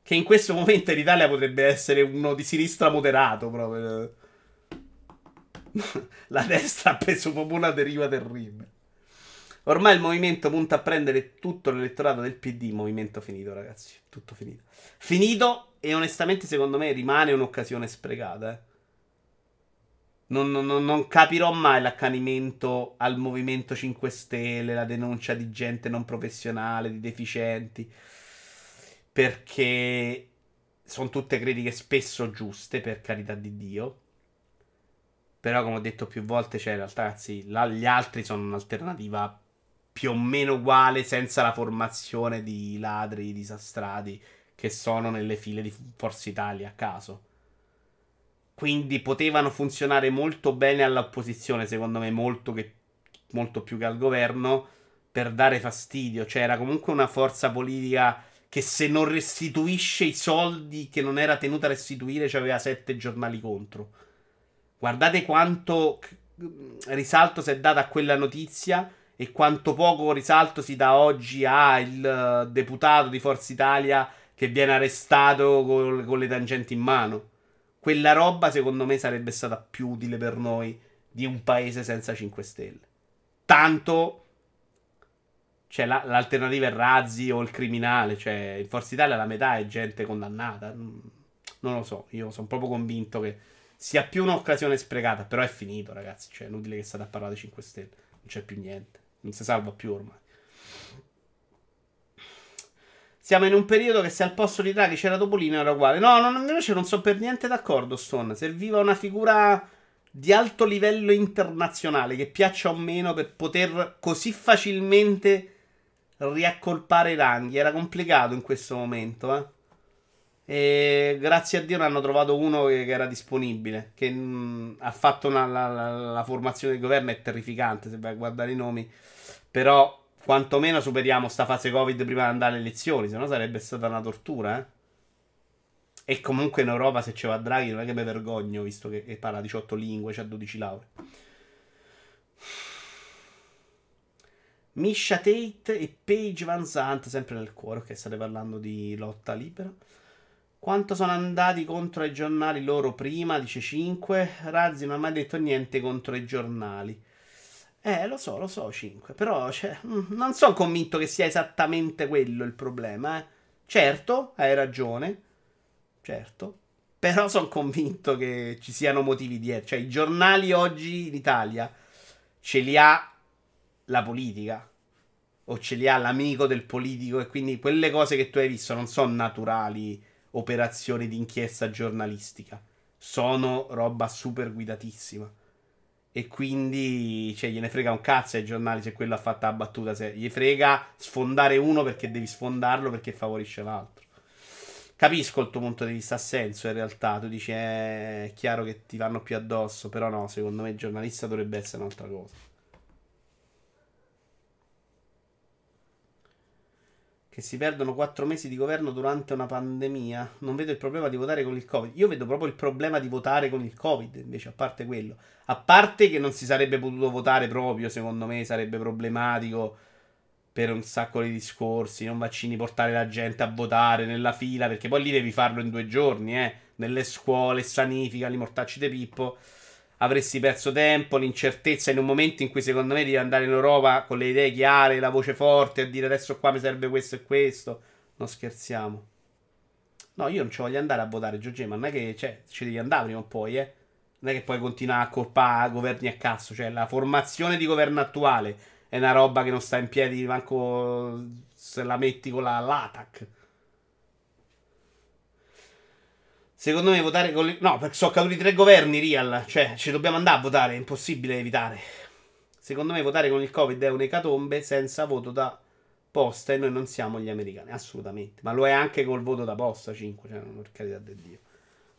Che in questo momento in Italia potrebbe essere uno di sinistra moderato proprio. La destra ha preso proprio una deriva terribile. Ormai il movimento punta a prendere tutto l'elettorato del PD. Movimento finito, ragazzi. Tutto finito. Finito e onestamente, secondo me, rimane un'occasione sprecata. Eh. Non, non- non- capirò mai l'accanimento al Movimento 5 Stelle, la denuncia di gente non professionale, di deficienti. Perché sono tutte critiche spesso giuste, per carità di Dio. Però, come ho detto più volte, cioè, in realtà, ragazzi, là- gli altri sono un'alternativa più o meno uguale, senza la formazione di ladri disastrati che sono nelle file di Forza Italia a caso. Quindi potevano funzionare molto bene all'opposizione, secondo me, molto, che- molto più che al governo, per dare fastidio. Cioè, era comunque una forza politica che se non restituisce i soldi che non era tenuta a restituire, c'aveva sette giornali contro. Guardate quanto risalto si è dato a quella notizia e quanto poco risalto si dà oggi al eh, deputato di Forza Italia che viene arrestato con, con le tangenti in mano. Quella roba, secondo me, sarebbe stata più utile per noi di un paese senza 5 Stelle. Tanto cioè, la- l'alternativa è Razzi o il criminale. Cioè, in Forza Italia la metà è gente condannata. Mm, Non lo so, io sono proprio convinto che sia più un'occasione sprecata. Però è finito, ragazzi. Cioè, è inutile che state a parlare dei 5 Stelle. Non c'è più niente. Non si salva più ormai. Siamo in un periodo che se al posto di Draghi c'era Topolino era uguale. No, non, invece non sono per niente d'accordo, Stone. Serviva una figura di alto livello internazionale che piaccia o meno per poter così facilmente riaccolpare i ranghi. Era complicato in questo momento, eh. E grazie a Dio ne hanno trovato uno che, che era disponibile. Che mh, ha fatto una- la, la- la formazione del governo. È terrificante se vai a guardare i nomi. Però, quantomeno superiamo sta fase Covid prima di andare alle elezioni. Se no, sarebbe stata una tortura, eh. E comunque in Europa, se ci va Draghi, non è che mi vergogno, visto che, parla 18 lingue, c'ha 12 lauree. Misha Tate e Paige Van Zandt, sempre nel cuore, che state parlando di lotta libera. Quanto sono andati contro i giornali loro prima? Dice 5. Razzi non ha mai detto niente contro i giornali. Eh, lo so, lo so, 5. Però cioè, mm, non sono convinto che sia esattamente quello il problema. Eh. Certo, hai ragione. Certo. Però sono convinto che ci siano motivi dietro. Cioè, i giornali oggi in Italia ce li ha la politica. O ce li ha l'amico del politico. E quindi quelle cose che tu hai visto non sono naturali operazioni di inchiesta giornalistica. Sono roba super guidatissima. E quindi, cioè, gliene frega un cazzo ai giornali se quello ha fatto la battuta. Se gli frega sfondare uno perché devi sfondarlo perché favorisce l'altro. Capisco il tuo punto di vista, ha senso in realtà. Tu dici, eh, è chiaro che ti vanno più addosso. Però no, secondo me il giornalista dovrebbe essere un'altra cosa. Che si perdono quattro mesi di governo durante una pandemia. Non vedo il problema di votare con il Covid. Io vedo proprio il problema di votare con il Covid, invece, a parte quello. A parte che non si sarebbe potuto votare proprio, secondo me, sarebbe problematico per un sacco di discorsi. Non vaccini, portare la gente a votare nella fila, perché poi lì devi farlo in due giorni, eh. Nelle scuole, sanifica, li mortacci de Pippo. Avresti perso tempo, l'incertezza in un momento in cui secondo me devi andare in Europa con le idee chiare, la voce forte, a dire adesso qua mi serve questo e questo. Non scherziamo. No, io non ci voglio andare a votare, Giorgio, ma non è che cioè, ci devi andare prima o poi, eh. Non è che puoi continuare a colpare governi a cazzo. Cioè, la formazione di governo attuale è una roba che non sta in piedi manco se la metti con la l'ATAC. Secondo me votare con il... No, perché sono caduti tre governi, Real. Cioè, ci dobbiamo andare a votare, è impossibile evitare. Secondo me votare con il Covid è un'ecatombe senza voto da posta e noi non siamo gli americani, assolutamente. Ma lo è anche col voto da posta, 5, cioè, per carità del Dio.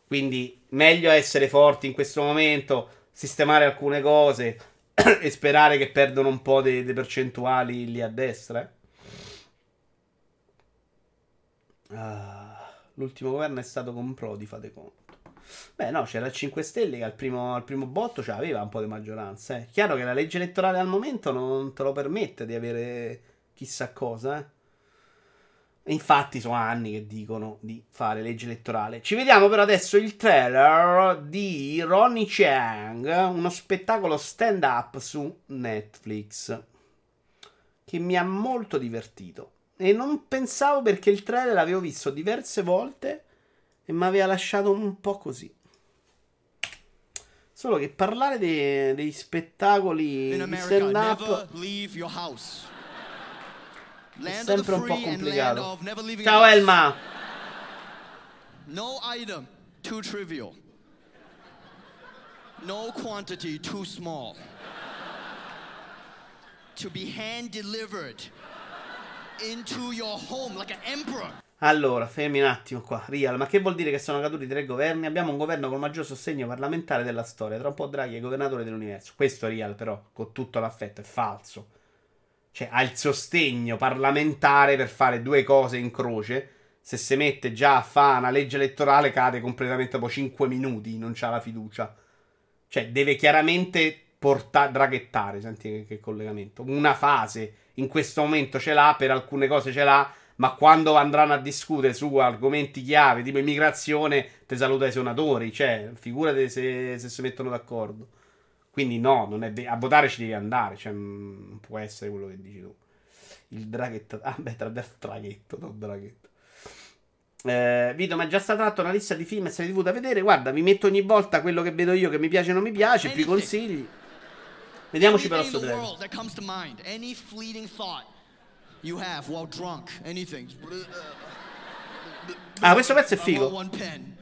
Quindi meglio essere forti in questo momento, sistemare alcune cose e sperare che perdano un po' dei percentuali lì a destra. eh. Ah, l'ultimo governo è stato con Prodi, fate conto. Beh, no, c'era il 5 Stelle che al primo, al primo botto ce l'aveva un po' di maggioranza. Eh. Chiaro che la legge elettorale al momento non te lo permette di avere chissà cosa. Eh. Infatti, sono anni che dicono di fare legge elettorale. Ci vediamo però adesso il trailer di Ronnie Chang, uno spettacolo stand-up su Netflix. Che mi ha molto divertito. E non pensavo perché il trailer l'avevo visto diverse volte e mi aveva lasciato un po' così. Solo che parlare dei, dei spettacoli di stand-up è sempre un po' complicato. Ciao. Elma! No item too trivial. No quantity too small. To be hand delivered Allora, fermi un attimo qua. Real, ma che vuol dire che sono caduti tre governi? Abbiamo un governo col maggior sostegno parlamentare della storia. Tra un po' Draghi è governatore dell'universo. Questo Real, però, con tutto l'affetto, è falso. Cioè, ha il sostegno parlamentare per fare due cose in croce. Se si mette già a fare una legge elettorale, cade completamente dopo 5 minuti. Non c'ha la fiducia. Cioè, deve chiaramente portare, draghettare. Senti che, che collegamento. Una fase in questo momento ce l'ha, per alcune cose ce l'ha. Ma quando andranno a discutere su argomenti chiave, tipo immigrazione, te saluta i senatori. Cioè, figurati se, se si mettono d'accordo. Quindi no, non è ve- a votare ci devi andare, cioè mm, non può essere quello che dici tu. Il draghetto, ah beh, tra draghetto, non draghetto. Eh, Vito, ma è già stata fatta una lista di film e serie tv da vedere. Guarda, vi metto ogni volta quello che vedo io che mi piace o non mi piace, più consigli. Vediamoci però Anything sto in world that comes to mind, any fleeting thought you have while drunk, anything. Ah, questo pezzo è I figo. want one pen.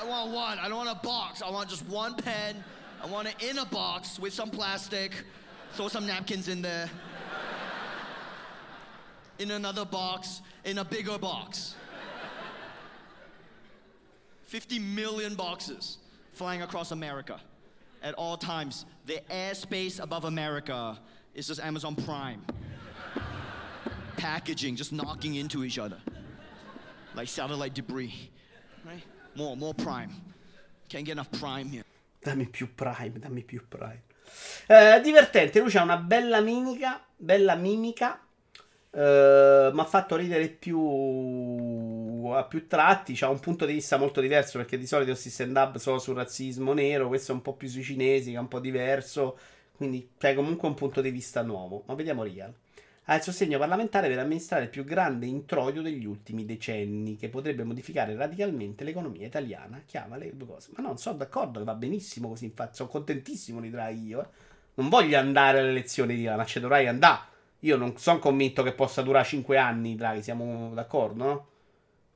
I want one. I don't want a box. I want just one pen. I want it in a box with some plastic. Throw some napkins in there. In another box. In a bigger box. 50 million boxes flying across America at all times. The airspace above America is just Amazon Prime. Packaging just knocking into each other like satellite debris. Right? More, more Prime. Can't get enough Prime here. Dammi più Prime, dammi più Prime. Eh, divertente, lui c'ha una bella mimica, bella mimica. Eh, mi ha fatto ridere più a più tratti. C'ha un punto di vista molto diverso perché di solito si stand up solo sul razzismo nero. Questo è un po' più sui cinesi, che è un po' diverso. Quindi c'è comunque un punto di vista nuovo. Ma vediamo Real. Ha il sostegno parlamentare per amministrare il più grande introito degli ultimi decenni, che potrebbe modificare radicalmente l'economia italiana. Chiama le due cose. Ma no, non sono d'accordo, va benissimo così. Infatti, sono contentissimo di Draghi io. eh. Non voglio andare alle elezioni di là, ma ci dovrai andare. Io non sono convinto che possa durare 5 anni, Draghi, siamo d'accordo, no?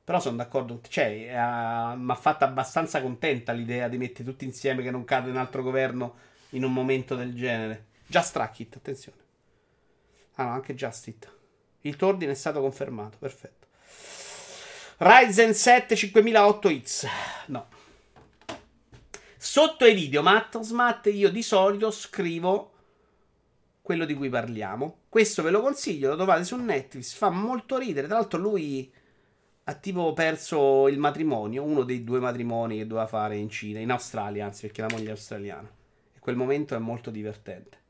Però sono d'accordo, cioè, eh, mi ha fatto abbastanza contenta l'idea di mettere tutti insieme che non cade un altro governo in un momento del genere. Just track it, attenzione. Ah no, anche Just it. Il tuo ordine è stato confermato, perfetto. Ryzen 7 5008X. No. Sotto ai video, Matt Smat, io di solito scrivo quello di cui parliamo. Questo ve lo consiglio, lo trovate su Netflix, fa molto ridere. Tra l'altro lui ha tipo perso il matrimonio, uno dei due matrimoni che doveva fare in Cina, in Australia, anzi, perché la moglie è australiana. E quel momento è molto divertente.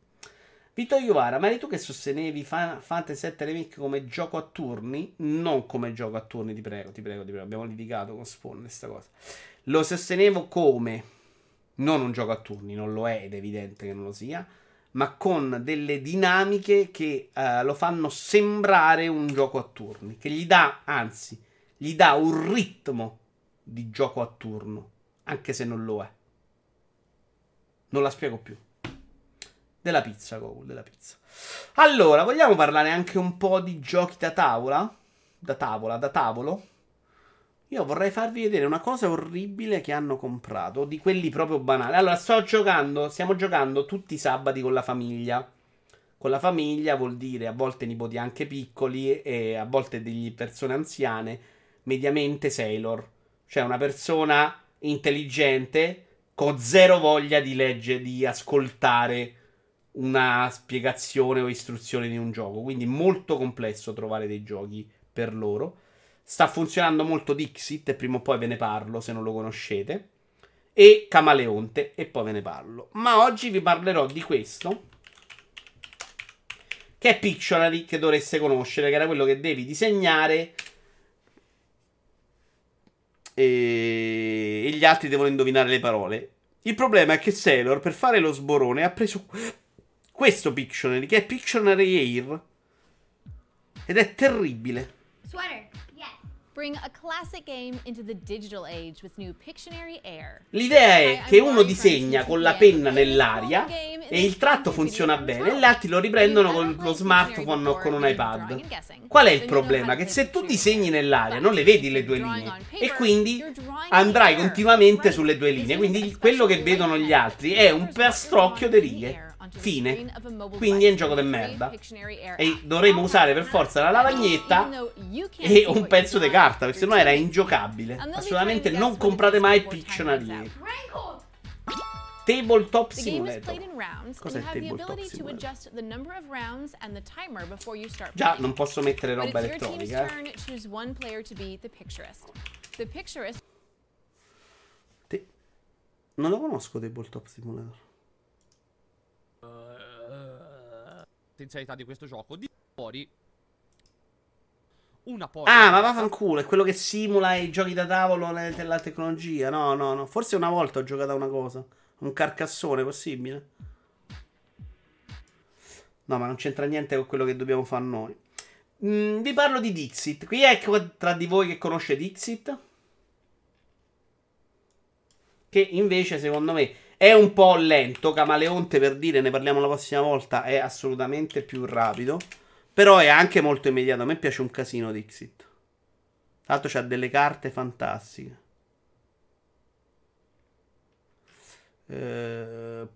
Vito Iovara, ma eri tu che sostenevi Fa- Fantasy 7 Remake come gioco a turni? Non come gioco a turni, ti prego, ti prego, ti prego. Abbiamo litigato con Spawn questa cosa. Lo sostenevo come non un gioco a turni, non lo è ed è evidente che non lo sia, ma con delle dinamiche che eh, lo fanno sembrare un gioco a turni, che gli dà, anzi, gli dà un ritmo di gioco a turno, anche se non lo è. Non la spiego più. Della pizza, Gogol, della pizza. Allora, vogliamo parlare anche un po' di giochi da tavola? Da tavola, da tavolo? Io vorrei farvi vedere una cosa orribile che hanno comprato, di quelli proprio banali. Allora, sto giocando, stiamo giocando tutti i sabati con la famiglia. Con la famiglia vuol dire a volte nipoti anche piccoli e a volte degli persone anziane, mediamente Sailor. Cioè una persona intelligente con zero voglia di leggere, di ascoltare una spiegazione o istruzione di un gioco. Quindi molto complesso trovare dei giochi per loro. Sta funzionando molto Dixit e prima o poi ve ne parlo se non lo conoscete. E Camaleonte e poi ve ne parlo. Ma oggi vi parlerò di questo. Che è Pictionary che dovreste conoscere, che era quello che devi disegnare. E, e gli altri devono indovinare le parole. Il problema è che Sailor per fare lo sborone ha preso questo Pictionary, che è Pictionary Air. Ed è terribile. Sweater. Bring a classic game into the digital age with new Pictionary Air. L'idea è che uno disegna con la penna nell'aria e il tratto funziona bene e gli altri lo riprendono con lo smartphone o con un iPad. Qual è il problema? Che se tu disegni nell'aria non le vedi le due linee e quindi andrai continuamente sulle due linee. Quindi quello che vedono gli altri è un perstrocchio di righe. Fine. Quindi è un gioco di merda. E dovremo usare per forza la lavagnetta e un pezzo di carta, perché sennò era ingiocabile. Assolutamente non comprate mai Pictionary. Tabletop Simulator. Cos'è the tabletop simulator? Già, non posso mettere roba elettronica. eh. picturist Non lo conosco Tabletop Simulator. Potenzialità di questo gioco. Di fuori. Una porta. Ah, ma vaffanculo, è quello che simula i giochi da tavolo della tecnologia. No, no, no. Forse una volta ho giocato a una cosa. Un carcassone, possibile? No, ma non c'entra niente con quello che dobbiamo fare noi. Mm, vi parlo di Dixit. Qui è tra di voi che conosce Dixit? Che invece, secondo me, è un po' lento. Camaleonte, per dire, ne parliamo la prossima volta, è assolutamente più rapido. Però è anche molto immediato. A me piace un casino Dixit. Tra l'altro c'ha delle carte fantastiche. Eh,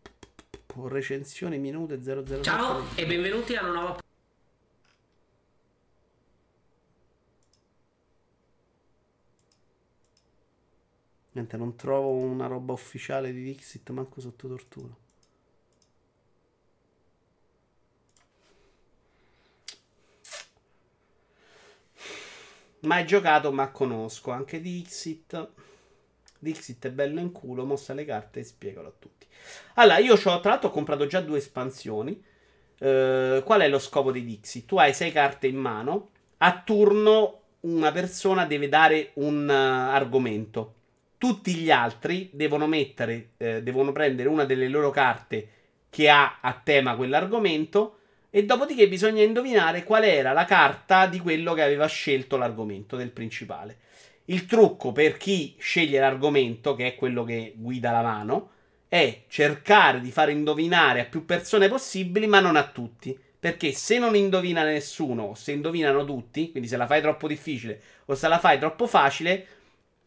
recensioni minute 00. Ciao e benvenuti a una nuova Niente, non trovo una roba ufficiale di Dixit manco sotto tortura. Mai giocato, ma conosco anche Dixit. Dixit è bello in culo, mossa le carte e spiegalo a tutti. Allora, io c'ho, tra l'altro ho comprato già due espansioni. Eh, qual è lo scopo di Dixit? Tu hai sei carte in mano, a turno una persona deve dare un eh, argomento. Tutti gli altri devono mettere, eh, devono prendere una delle loro carte che ha a tema quell'argomento e dopodiché bisogna indovinare qual era la carta di quello che aveva scelto l'argomento del principale. Il trucco per chi sceglie l'argomento, che è quello che guida la mano, è cercare di fare indovinare a più persone possibili, ma non a tutti. Perché se non indovina nessuno, se indovinano tutti, quindi se la fai troppo difficile o se la fai troppo facile,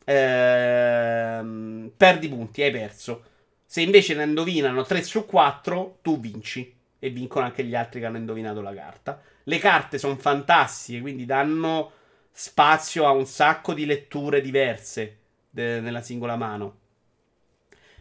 ehm, perdi punti, hai perso. Se invece ne indovinano 3 su 4, tu vinci. E vincono anche gli altri che hanno indovinato la carta. Le carte sono fantastiche, quindi danno spazio a un sacco di letture diverse de- nella singola mano.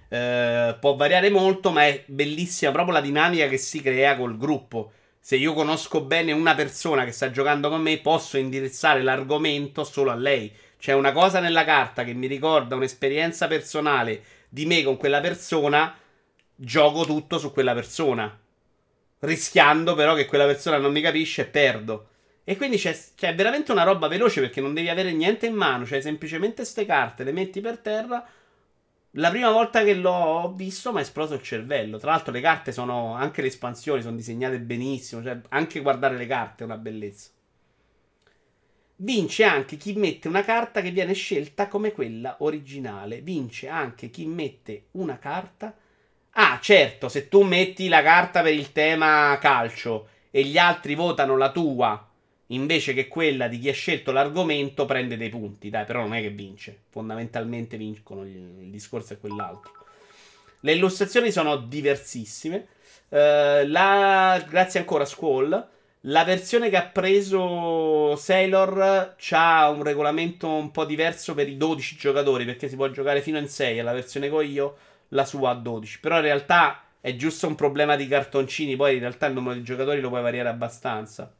Eh, può variare molto, ma è bellissima proprio la dinamica che si crea col gruppo. Se io conosco bene una persona che sta giocando con me, posso indirizzare l'argomento solo a lei. C'è una cosa nella carta che mi ricorda un'esperienza personale di me con quella persona, gioco tutto su quella persona. Rischiando però che quella persona non mi capisce e perdo. E quindi c'è, c'è veramente una roba veloce perché non devi avere niente in mano, cioè semplicemente ste carte le metti per terra. La prima volta che l'ho visto mi ha esploso il cervello. Tra l'altro le carte sono, anche le espansioni sono disegnate benissimo, cioè anche guardare le carte è una bellezza. Vince anche chi mette una carta che viene scelta come quella originale. Vince anche chi mette una carta. Ah, certo, se tu metti la carta per il tema calcio e gli altri votano la tua invece che quella di chi ha scelto l'argomento, prende dei punti. Dai, però non è che vince. Fondamentalmente vincono. Il, discorso è quell'altro. Le illustrazioni sono diversissime. Eh, la, grazie ancora Squall. La versione che ha preso Sailor ha un regolamento un po' diverso per i 12 giocatori perché si può giocare fino in 6 e la versione che ho io la sua a 12. Però in realtà è giusto un problema di cartoncini, poi in realtà il numero di giocatori lo puoi variare abbastanza.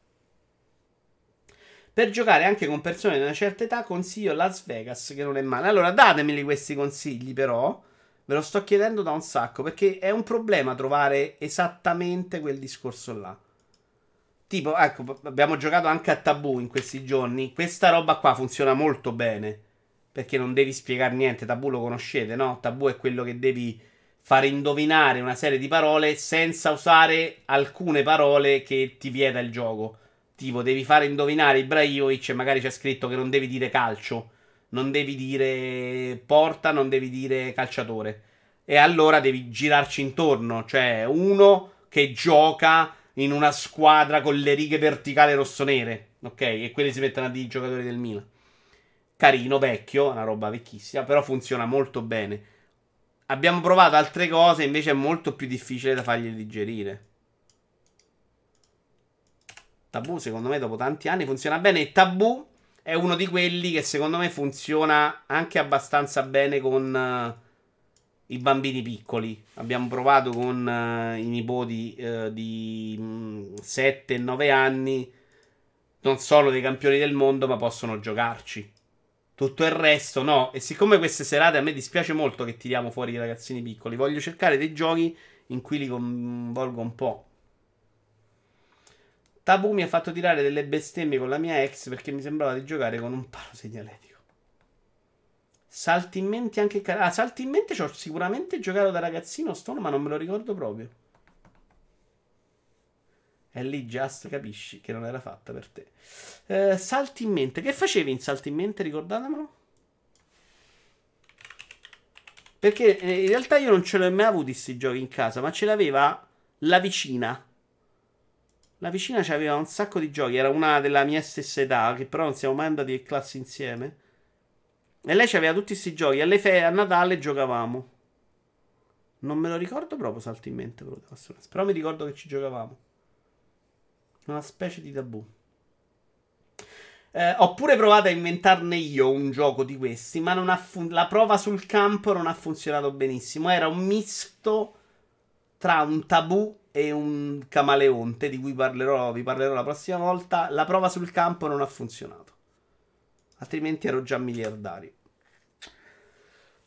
Per giocare anche con persone di una certa età consiglio Las Vegas che non è male. Allora datemeli questi consigli però. Ve lo sto chiedendo da un sacco perché è un problema trovare esattamente quel discorso là. Tipo, ecco, abbiamo giocato anche a Tabù in questi giorni. Questa roba qua funziona molto bene. Perché non devi spiegare niente. Tabù lo conoscete, no? Tabù è quello che devi fare indovinare una serie di parole senza usare alcune parole che ti vieta il gioco. Tipo, devi fare indovinare Ibrahimovic e magari c'è scritto che non devi dire calcio. Non devi dire porta, non devi dire calciatore. E allora devi girarci intorno. Cioè, uno che gioca in una squadra con le righe verticali rossonere. Ok? E quelli si mettono a dire i giocatori del Milan. Carino, vecchio, una roba vecchissima, però funziona molto bene. Abbiamo provato altre cose, invece è molto più difficile da fargli digerire. Tabù, secondo me, dopo tanti anni funziona bene. E Tabù è uno di quelli che secondo me funziona anche abbastanza bene con uh, i bambini piccoli. Abbiamo provato con eh, i nipoti eh, di 7 e 9 anni. Non sono dei campioni del mondo, ma possono giocarci. Tutto il resto no. E siccome queste serate a me dispiace molto che tiriamo fuori i ragazzini piccoli, voglio cercare dei giochi in cui li coinvolgo un po'. Tabu mi ha fatto tirare delle bestemmie con la mia ex perché mi sembrava di giocare con un palo segnaletico. Salti in mente anche. Car- ah, salti in mente ci ho sicuramente giocato da ragazzino Stone, ma non me lo ricordo proprio. E lì just capisci che non era fatta per te. Eh, salti in mente. Che facevi in salti in mente? Ricordatemelo. Perché eh, in realtà io non ce l'ho mai avuti questi giochi in casa, ma ce l'aveva la vicina. La vicina aveva un sacco di giochi, era una della mia stessa età, che però non siamo mai andati in classe insieme. E lei aveva tutti questi giochi. Alle fe- a Natale giocavamo. Non me lo ricordo proprio salto in mente, però, però mi ricordo che ci giocavamo. Una specie di tabù. Eh, pure provato a inventarne io un gioco di questi, ma fun- la prova sul campo non ha funzionato benissimo. Era un misto tra un tabù e un camaleonte, di cui parlerò, vi parlerò la prossima volta. La prova sul campo non ha funzionato. Altrimenti ero già miliardario.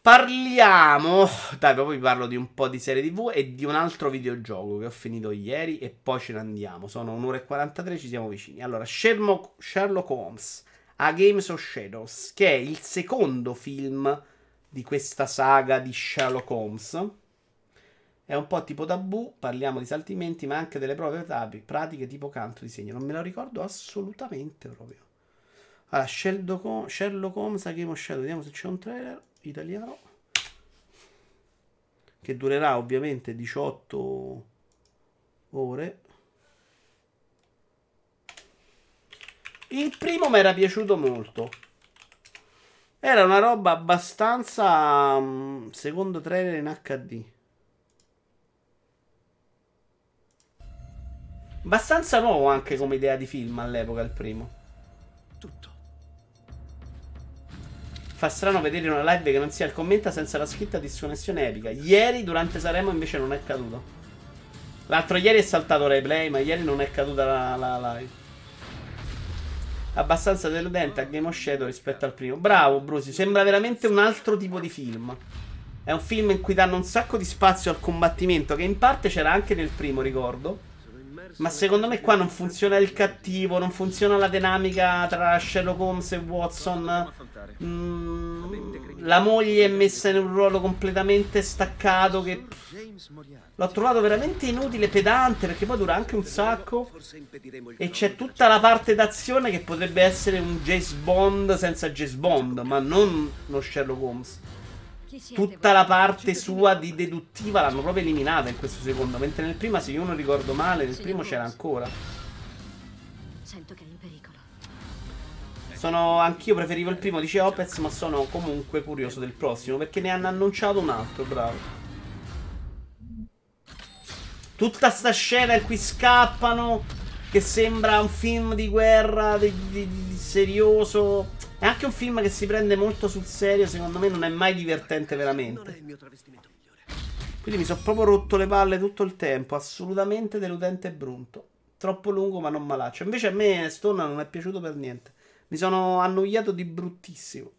Parliamo. Dai, poi vi parlo di un po' di serie TV e di un altro videogioco che ho finito ieri. E poi ce ne andiamo. Sono un'ora e 43, ci siamo vicini. Allora, Sherlock, Holmes A Games of Shadows, che è il secondo film di questa saga di Sherlock Holmes. È un po' tipo tabù, parliamo di saltimenti, ma anche delle prove pratiche tipo canto di segno. Non me lo ricordo assolutamente proprio. Allora, Sherlock, Holmes Game of Shadows, vediamo se c'è un trailer italiano che durerà ovviamente 18 ore. Il primo mi era piaciuto molto. Era una roba abbastanza mm, secondo trailer in HD. Abbastanza nuovo anche come idea di film all'epoca il primo. Tutto. Fa strano vedere una live che non sia il commenta senza la scritta dissonessione epica. Ieri durante Saremo invece non è caduto. L'altro ieri è saltato replay, ma ieri non è caduta la, la live. Abbastanza deludente a Game of Shadow rispetto al primo. Bravo, Brusi. Sembra veramente un altro tipo di film. È un film in cui danno un sacco di spazio al combattimento, che in parte c'era anche nel primo, ricordo. Ma secondo me qua non funziona il cattivo, non funziona la dinamica tra Sherlock Holmes e Watson. Mm, la moglie è messa in un ruolo completamente staccato che l'ho trovato veramente inutile, pedante, perché poi dura anche un sacco. E c'è tutta la parte d'azione che potrebbe essere un James Bond senza James Bond, ma non lo Sherlock Holmes tutta la parte sua di deduttiva l'hanno proprio eliminata in questo secondo. Mentre nel primo, se io non ricordo male, nel primo c'era ancora. Sento che è in pericolo. Sono anch'io preferivo il primo, dice Opez, ma sono comunque curioso del prossimo perché ne hanno annunciato un altro, bravo. Tutta sta scena in cui scappano, che sembra un film di guerra, di, di, di serioso. È anche un film che si prende molto sul serio, secondo me non è mai divertente veramente. Quindi mi sono proprio rotto le palle tutto il tempo, assolutamente deludente e brutto. Troppo lungo ma non malaccio. Invece a me Stone non è piaciuto per niente. Mi sono annoiato di bruttissimo.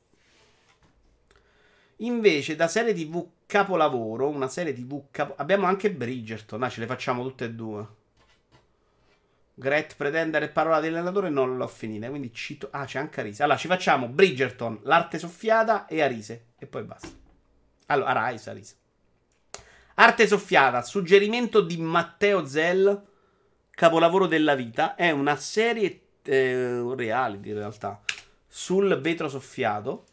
Invece da serie TV capolavoro, una serie TV capo... Abbiamo anche Bridgerton, ah, ce le facciamo tutte e due. Gret Pretender e Parola dell'allenatore non l'ho finita, quindi cito... Ah, c'è anche Arise. Allora, ci facciamo Bridgerton, L'arte soffiata e Arise. E poi basta. Allora, Arise, Arise. Arte soffiata, suggerimento di Matteo Zell, capolavoro della vita. È una serie eh, reality, in realtà, sul vetro soffiato.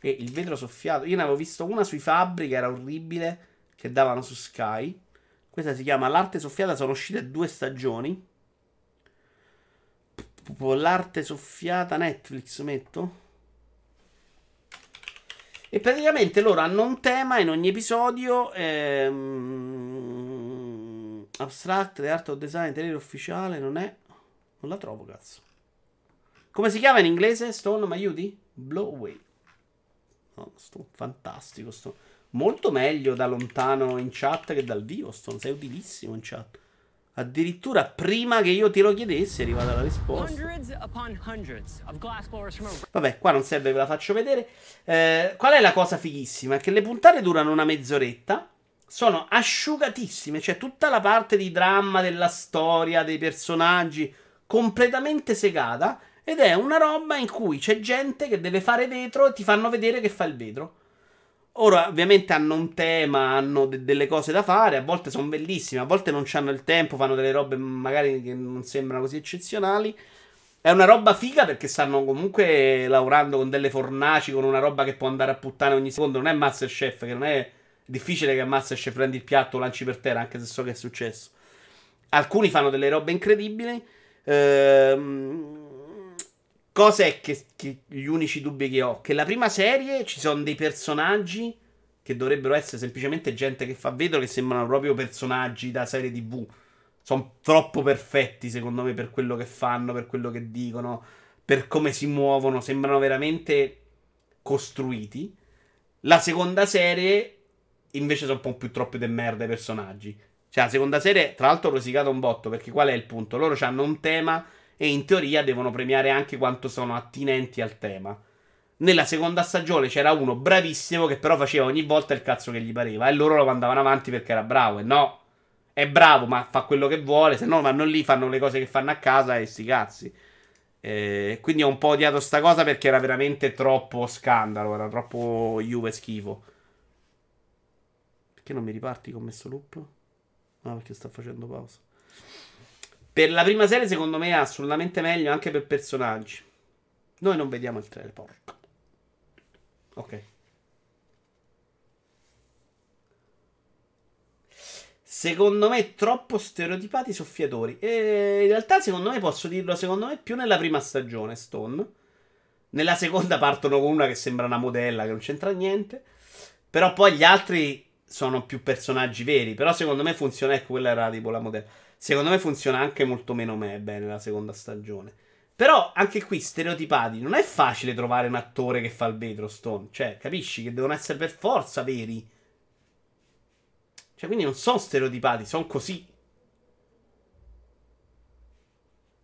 E il vetro soffiato... Io ne avevo visto una sui fabbri che era orribile, che davano su Sky. Questa si chiama L'arte soffiata, sono uscite due stagioni l'arte soffiata Netflix metto e praticamente loro hanno un tema in ogni episodio ehm, abstract, art of design, trailer ufficiale non è non la trovo cazzo come si chiama in inglese? Stone mi aiuti? Blow away no, sto, fantastico sto. Molto meglio da lontano in chat che dal vivo. Stone, sei utilissimo in chat. Addirittura prima che io te lo chiedessi è arrivata la risposta. Vabbè, qua non serve, ve la faccio vedere. Eh, qual è la cosa fighissima? È che le puntate durano una mezz'oretta. Sono asciugatissime. Cioè, tutta la parte di dramma della storia, dei personaggi, completamente segata. Ed è una roba in cui c'è gente che deve fare vetro e ti fanno vedere che fa il vetro. Ora, ovviamente hanno un tema, hanno de- delle cose da fare, a volte sono bellissime, a volte non hanno il tempo, fanno delle robe magari che non sembrano così eccezionali. È una roba figa perché stanno comunque lavorando con delle fornaci, con una roba che può andare a puttane ogni secondo. Non è Masterchef, che non è difficile che Masterchef prendi il piatto, lo lanci per terra, anche se so che è successo. Alcuni fanno delle robe incredibili. Ehm... Cos'è che, che gli unici dubbi che ho? Che la prima serie ci sono dei personaggi che dovrebbero essere semplicemente gente che fa vetro che sembrano proprio personaggi da serie TV. Sono troppo perfetti, secondo me, per quello che fanno, per quello che dicono, per come si muovono. Sembrano veramente costruiti. La seconda serie, invece, sono un po' più troppi de merda i personaggi. Cioè, la seconda serie, tra l'altro, ho rosicato un botto. Perché qual è il punto? Loro hanno un tema e in teoria devono premiare anche quanto sono attinenti al tema. Nella seconda stagione c'era uno bravissimo che però faceva ogni volta il cazzo che gli pareva e loro lo mandavano avanti perché era bravo. E no, è bravo, ma fa quello che vuole. Se no, vanno lì, fanno le cose che fanno a casa e sti cazzi. Eh, quindi ho un po' odiato sta cosa perché era veramente troppo scandalo. Era troppo Juve schifo. Perché non mi riparti con messo loop? No, perché sta facendo pausa. Per la prima serie, secondo me, è assolutamente meglio anche per personaggi. Noi non vediamo il trailer, porco. Ok. Secondo me, troppo stereotipati i soffiatori. E in realtà, secondo me, posso dirlo, secondo me, più nella prima stagione, Stone. Nella seconda partono con una che sembra una modella, che non c'entra niente. Però poi gli altri sono più personaggi veri. Però secondo me funziona, ecco, quella era tipo la modella. Secondo me funziona anche molto meno me bene la seconda stagione. Però anche qui, stereotipati, non è facile trovare un attore che fa il vetro, Stone. Cioè, capisci che devono essere per forza veri. Cioè, quindi non sono stereotipati, sono così.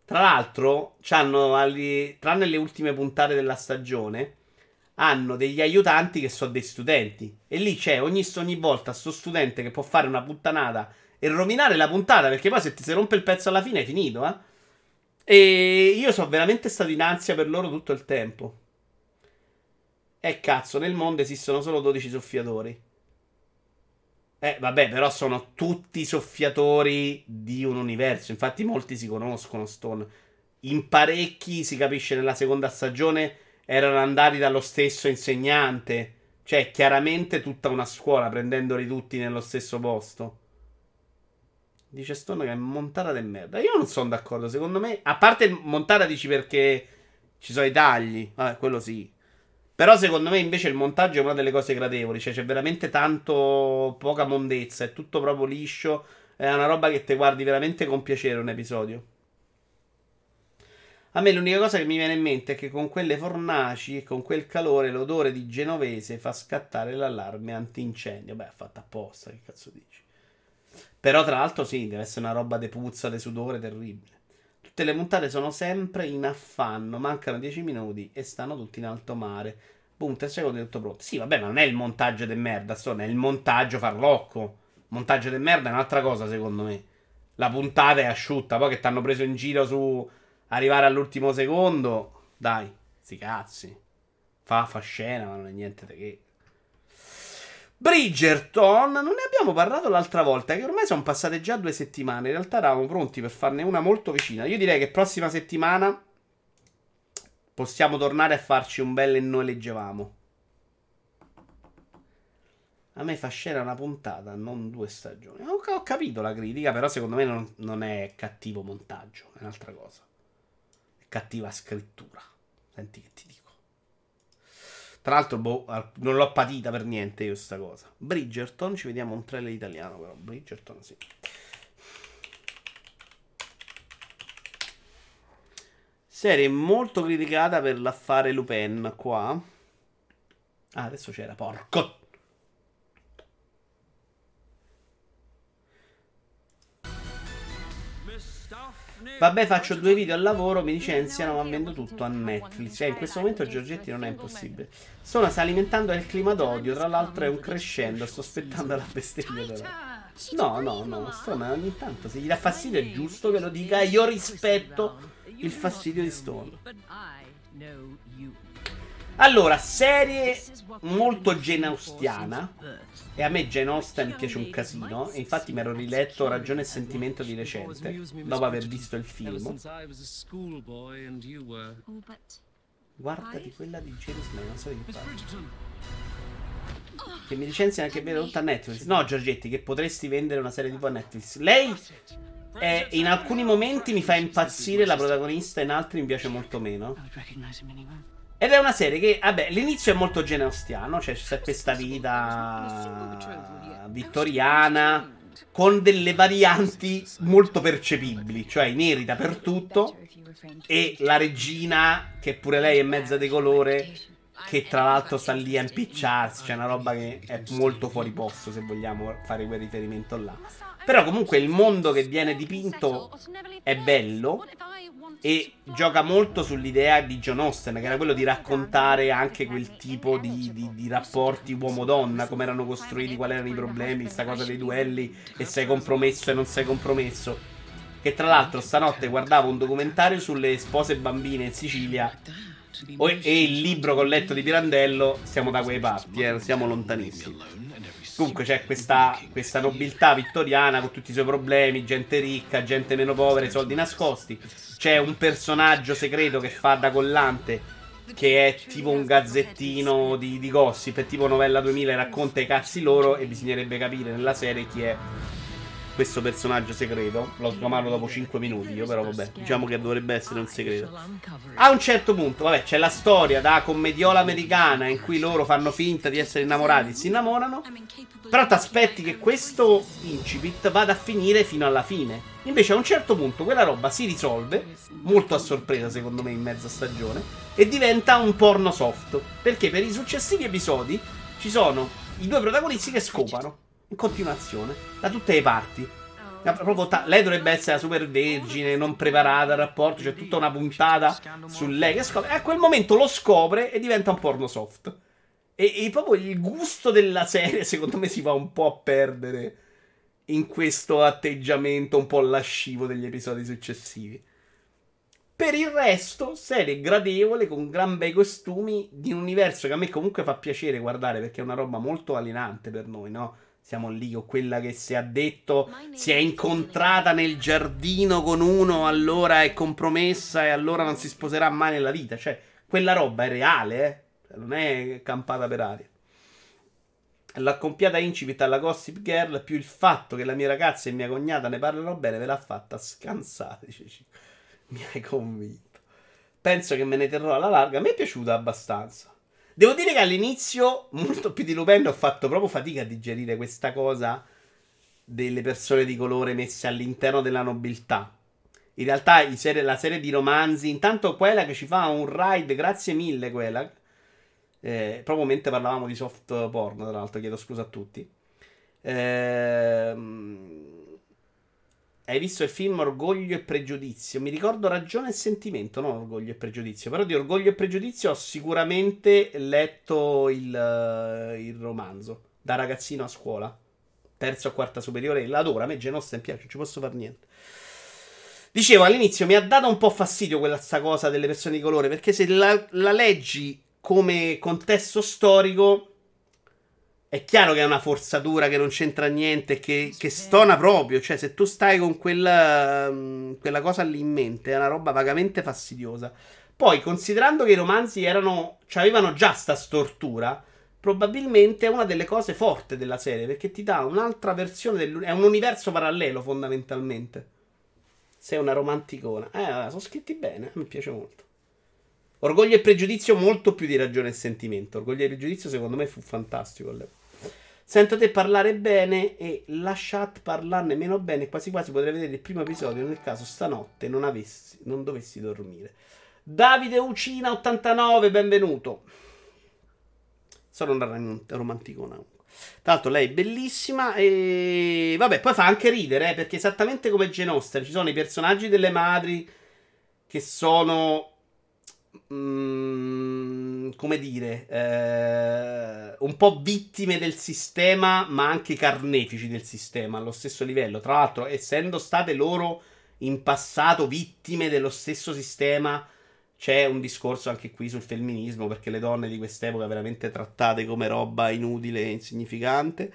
Tra l'altro, tranne le ultime puntate della stagione, hanno degli aiutanti che sono dei studenti. E lì c'è ogni, ogni volta sto studente che può fare una puttanata e rovinare la puntata, perché poi se ti si rompe il pezzo alla fine è finito, eh. E io sono veramente stato in ansia per loro tutto il tempo. E cazzo, nel mondo esistono solo 12 soffiatori. Eh, vabbè, però sono tutti soffiatori di un universo. Infatti, molti si conoscono. Stone. In parecchi, si capisce nella seconda stagione, erano andati dallo stesso insegnante. Cioè, chiaramente tutta una scuola, prendendoli tutti nello stesso posto. Dice Stone che è montata del merda. Io non sono d'accordo. Secondo me, a parte montata, dici perché ci sono i tagli. Vabbè, quello sì. Però secondo me invece il montaggio è una delle cose gradevoli. Cioè c'è veramente tanto poca mondezza. È tutto proprio liscio. È una roba che te guardi veramente con piacere un episodio. A me l'unica cosa che mi viene in mente è che con quelle fornaci e con quel calore l'odore di genovese fa scattare l'allarme antincendio. Beh, è fatta apposta, che cazzo dici? Però tra l'altro sì, deve essere una roba de puzza, de sudore terribile. Tutte le puntate sono sempre in affanno, mancano 10 minuti e stanno tutti in alto mare. Boom, 3 secondi tutto pronto. Sì, vabbè, ma non è il montaggio del merda, Stone, è il montaggio farlocco. Montaggio del merda è un'altra cosa, secondo me. La puntata è asciutta, poi che ti hanno preso in giro su arrivare all'ultimo secondo. Dai, sti cazzi. Fa, fa scena, ma non è niente di che. Bridgerton, non ne abbiamo parlato l'altra volta, che ormai sono passate già due settimane. In realtà eravamo pronti per farne una molto vicina. Io direi che prossima settimana possiamo tornare a farci un bel e noi leggevamo. A me fa scena una puntata, non due stagioni. Ho, ho capito la critica, però secondo me non, non è cattivo montaggio, è un'altra cosa. È cattiva scrittura. Senti che ti dico. Tra l'altro, boh, non l'ho patita per niente io sta cosa. Bridgerton, ci vediamo un trailer italiano però. Bridgerton, sì. Serie molto criticata per l'affare Lupin qua. Ah, adesso c'era, porco. Vabbè, faccio due video al lavoro, mi licenziano, ma vendo tutto a Netflix. Eh, in questo momento Giorgetti non è impossibile. Stona sta alimentando il clima d'odio, tra l'altro è un crescendo, sto aspettando la bestemmia della... No, no, no, Stone ogni tanto se gli dà fastidio è giusto che lo dica io rispetto il fastidio di Stone. Allora, serie molto Jane Austiana. E a me Jane Austen piace un casino. E infatti mi ero riletto Ragione e Sentimento di recente, dopo aver visto il film. Guardati quella di James May, non so di che parli. Che mi licenziano anche bene tutta a Netflix. No, Giorgetti, che potresti vendere una serie tipo a Netflix. Lei è, in alcuni momenti mi fa impazzire la protagonista, in altri mi piace molto meno. Ed è una serie che, vabbè, l'inizio è molto genaustiano, cioè c'è questa vita vittoriana con delle varianti molto percepibili, cioè i neri dappertutto e la regina, che pure lei è mezza di colore, che tra l'altro sta lì a impicciarsi, c'è una roba che è molto fuori posto se vogliamo fare quel riferimento là. Però comunque il mondo che viene dipinto è bello e gioca molto sull'idea di John Austen, che era quello di raccontare anche quel tipo di, di, di rapporti uomo-donna, come erano costruiti, quali erano i problemi, questa cosa dei duelli, e sei compromesso e non sei compromesso. Che tra l'altro stanotte guardavo un documentario sulle spose bambine in Sicilia e il libro con letto di Pirandello, siamo da quei parti, eh, siamo lontanissimi. Comunque c'è questa, questa, nobiltà vittoriana con tutti i suoi problemi, gente ricca, gente meno povera, soldi nascosti. C'è un personaggio segreto che fa da collante, che è tipo un gazzettino di, di gossip, è tipo novella 2000, racconta i cazzi loro e bisognerebbe capire nella serie chi è questo personaggio segreto. L'ho trovato dopo 5 minuti. Io, però, vabbè, diciamo che dovrebbe essere un segreto. A un certo punto, vabbè, c'è la storia da commediola americana in cui loro fanno finta di essere innamorati e si innamorano. Però ti aspetti che questo incipit vada a finire fino alla fine. Invece, a un certo punto, quella roba si risolve, molto a sorpresa, secondo me, in mezza stagione, e diventa un porno soft. Perché per i successivi episodi ci sono i due protagonisti che scopano in continuazione da tutte le parti. Proprio ta- lei dovrebbe essere la super vergine, non preparata al rapporto. C'è tutta una puntata su lei che scopre. E a quel momento lo scopre e diventa un porno soft. E, e, proprio il gusto della serie, secondo me, si va un po' a perdere in questo atteggiamento un po' lascivo degli episodi successivi. Per il resto, serie gradevole con gran bei costumi di un universo che a me comunque fa piacere guardare perché è una roba molto alienante per noi, no? Siamo lì con quella che si è detto, si è incontrata nel giardino con uno, allora è compromessa e allora non si sposerà mai nella vita. Cioè, quella roba è reale, eh? Non è campata per aria. La compiata incipit alla Gossip Girl, più il fatto che la mia ragazza e mia cognata ne parlano bene, ve l'ha fatta scansare. Mi hai convinto. Penso che me ne terrò alla larga. Mi è piaciuta abbastanza. Devo dire che all'inizio, molto più di Lupin, ho fatto proprio fatica a digerire questa cosa delle persone di colore messe all'interno della nobiltà. In realtà serie, la serie di romanzi, intanto quella che ci fa un ride, grazie mille quella. Eh, proprio mentre parlavamo di soft porn, tra l'altro, chiedo scusa a tutti. Ehm hai visto il film Orgoglio e Pregiudizio? Mi ricordo Ragione e Sentimento, non Orgoglio e Pregiudizio. Però di Orgoglio e Pregiudizio ho sicuramente letto il, uh, il romanzo da ragazzino a scuola. Terza o quarta superiore, l'adoro. A me Genosta mi piace, non ci posso fare niente. Dicevo all'inizio mi ha dato un po' fastidio quella sta cosa delle persone di colore. Perché se la, la leggi come contesto storico è chiaro che è una forzatura che non c'entra niente, che, che stona proprio. Cioè, se tu stai con quella, quella cosa lì in mente, è una roba vagamente fastidiosa. Poi, considerando che i romanzi erano, cioè avevano già sta stortura, probabilmente è una delle cose forti della serie, perché ti dà un'altra versione del... È un universo parallelo, fondamentalmente. Sei una romanticona. Eh, sono scritti bene, mi piace molto. Orgoglio e pregiudizio molto più di ragione e sentimento. Orgoglio e pregiudizio secondo me fu fantastico Sento te parlare bene e la chat parlarne meno bene. Quasi quasi potrei vedere il primo episodio nel caso stanotte non, avessi, non dovessi dormire. Davide Ucina 89, benvenuto. Sono una romanticona. Tra l'altro lei è bellissima e vabbè, poi fa anche ridere, eh, perché esattamente come Austen ci sono i personaggi delle madri che sono mm, come dire, eh, un po' vittime del sistema, ma anche carnefici del sistema allo stesso livello. Tra l'altro, essendo state loro in passato vittime dello stesso sistema, c'è un discorso anche qui sul femminismo, perché le donne di quest'epoca veramente trattate come roba inutile e insignificante.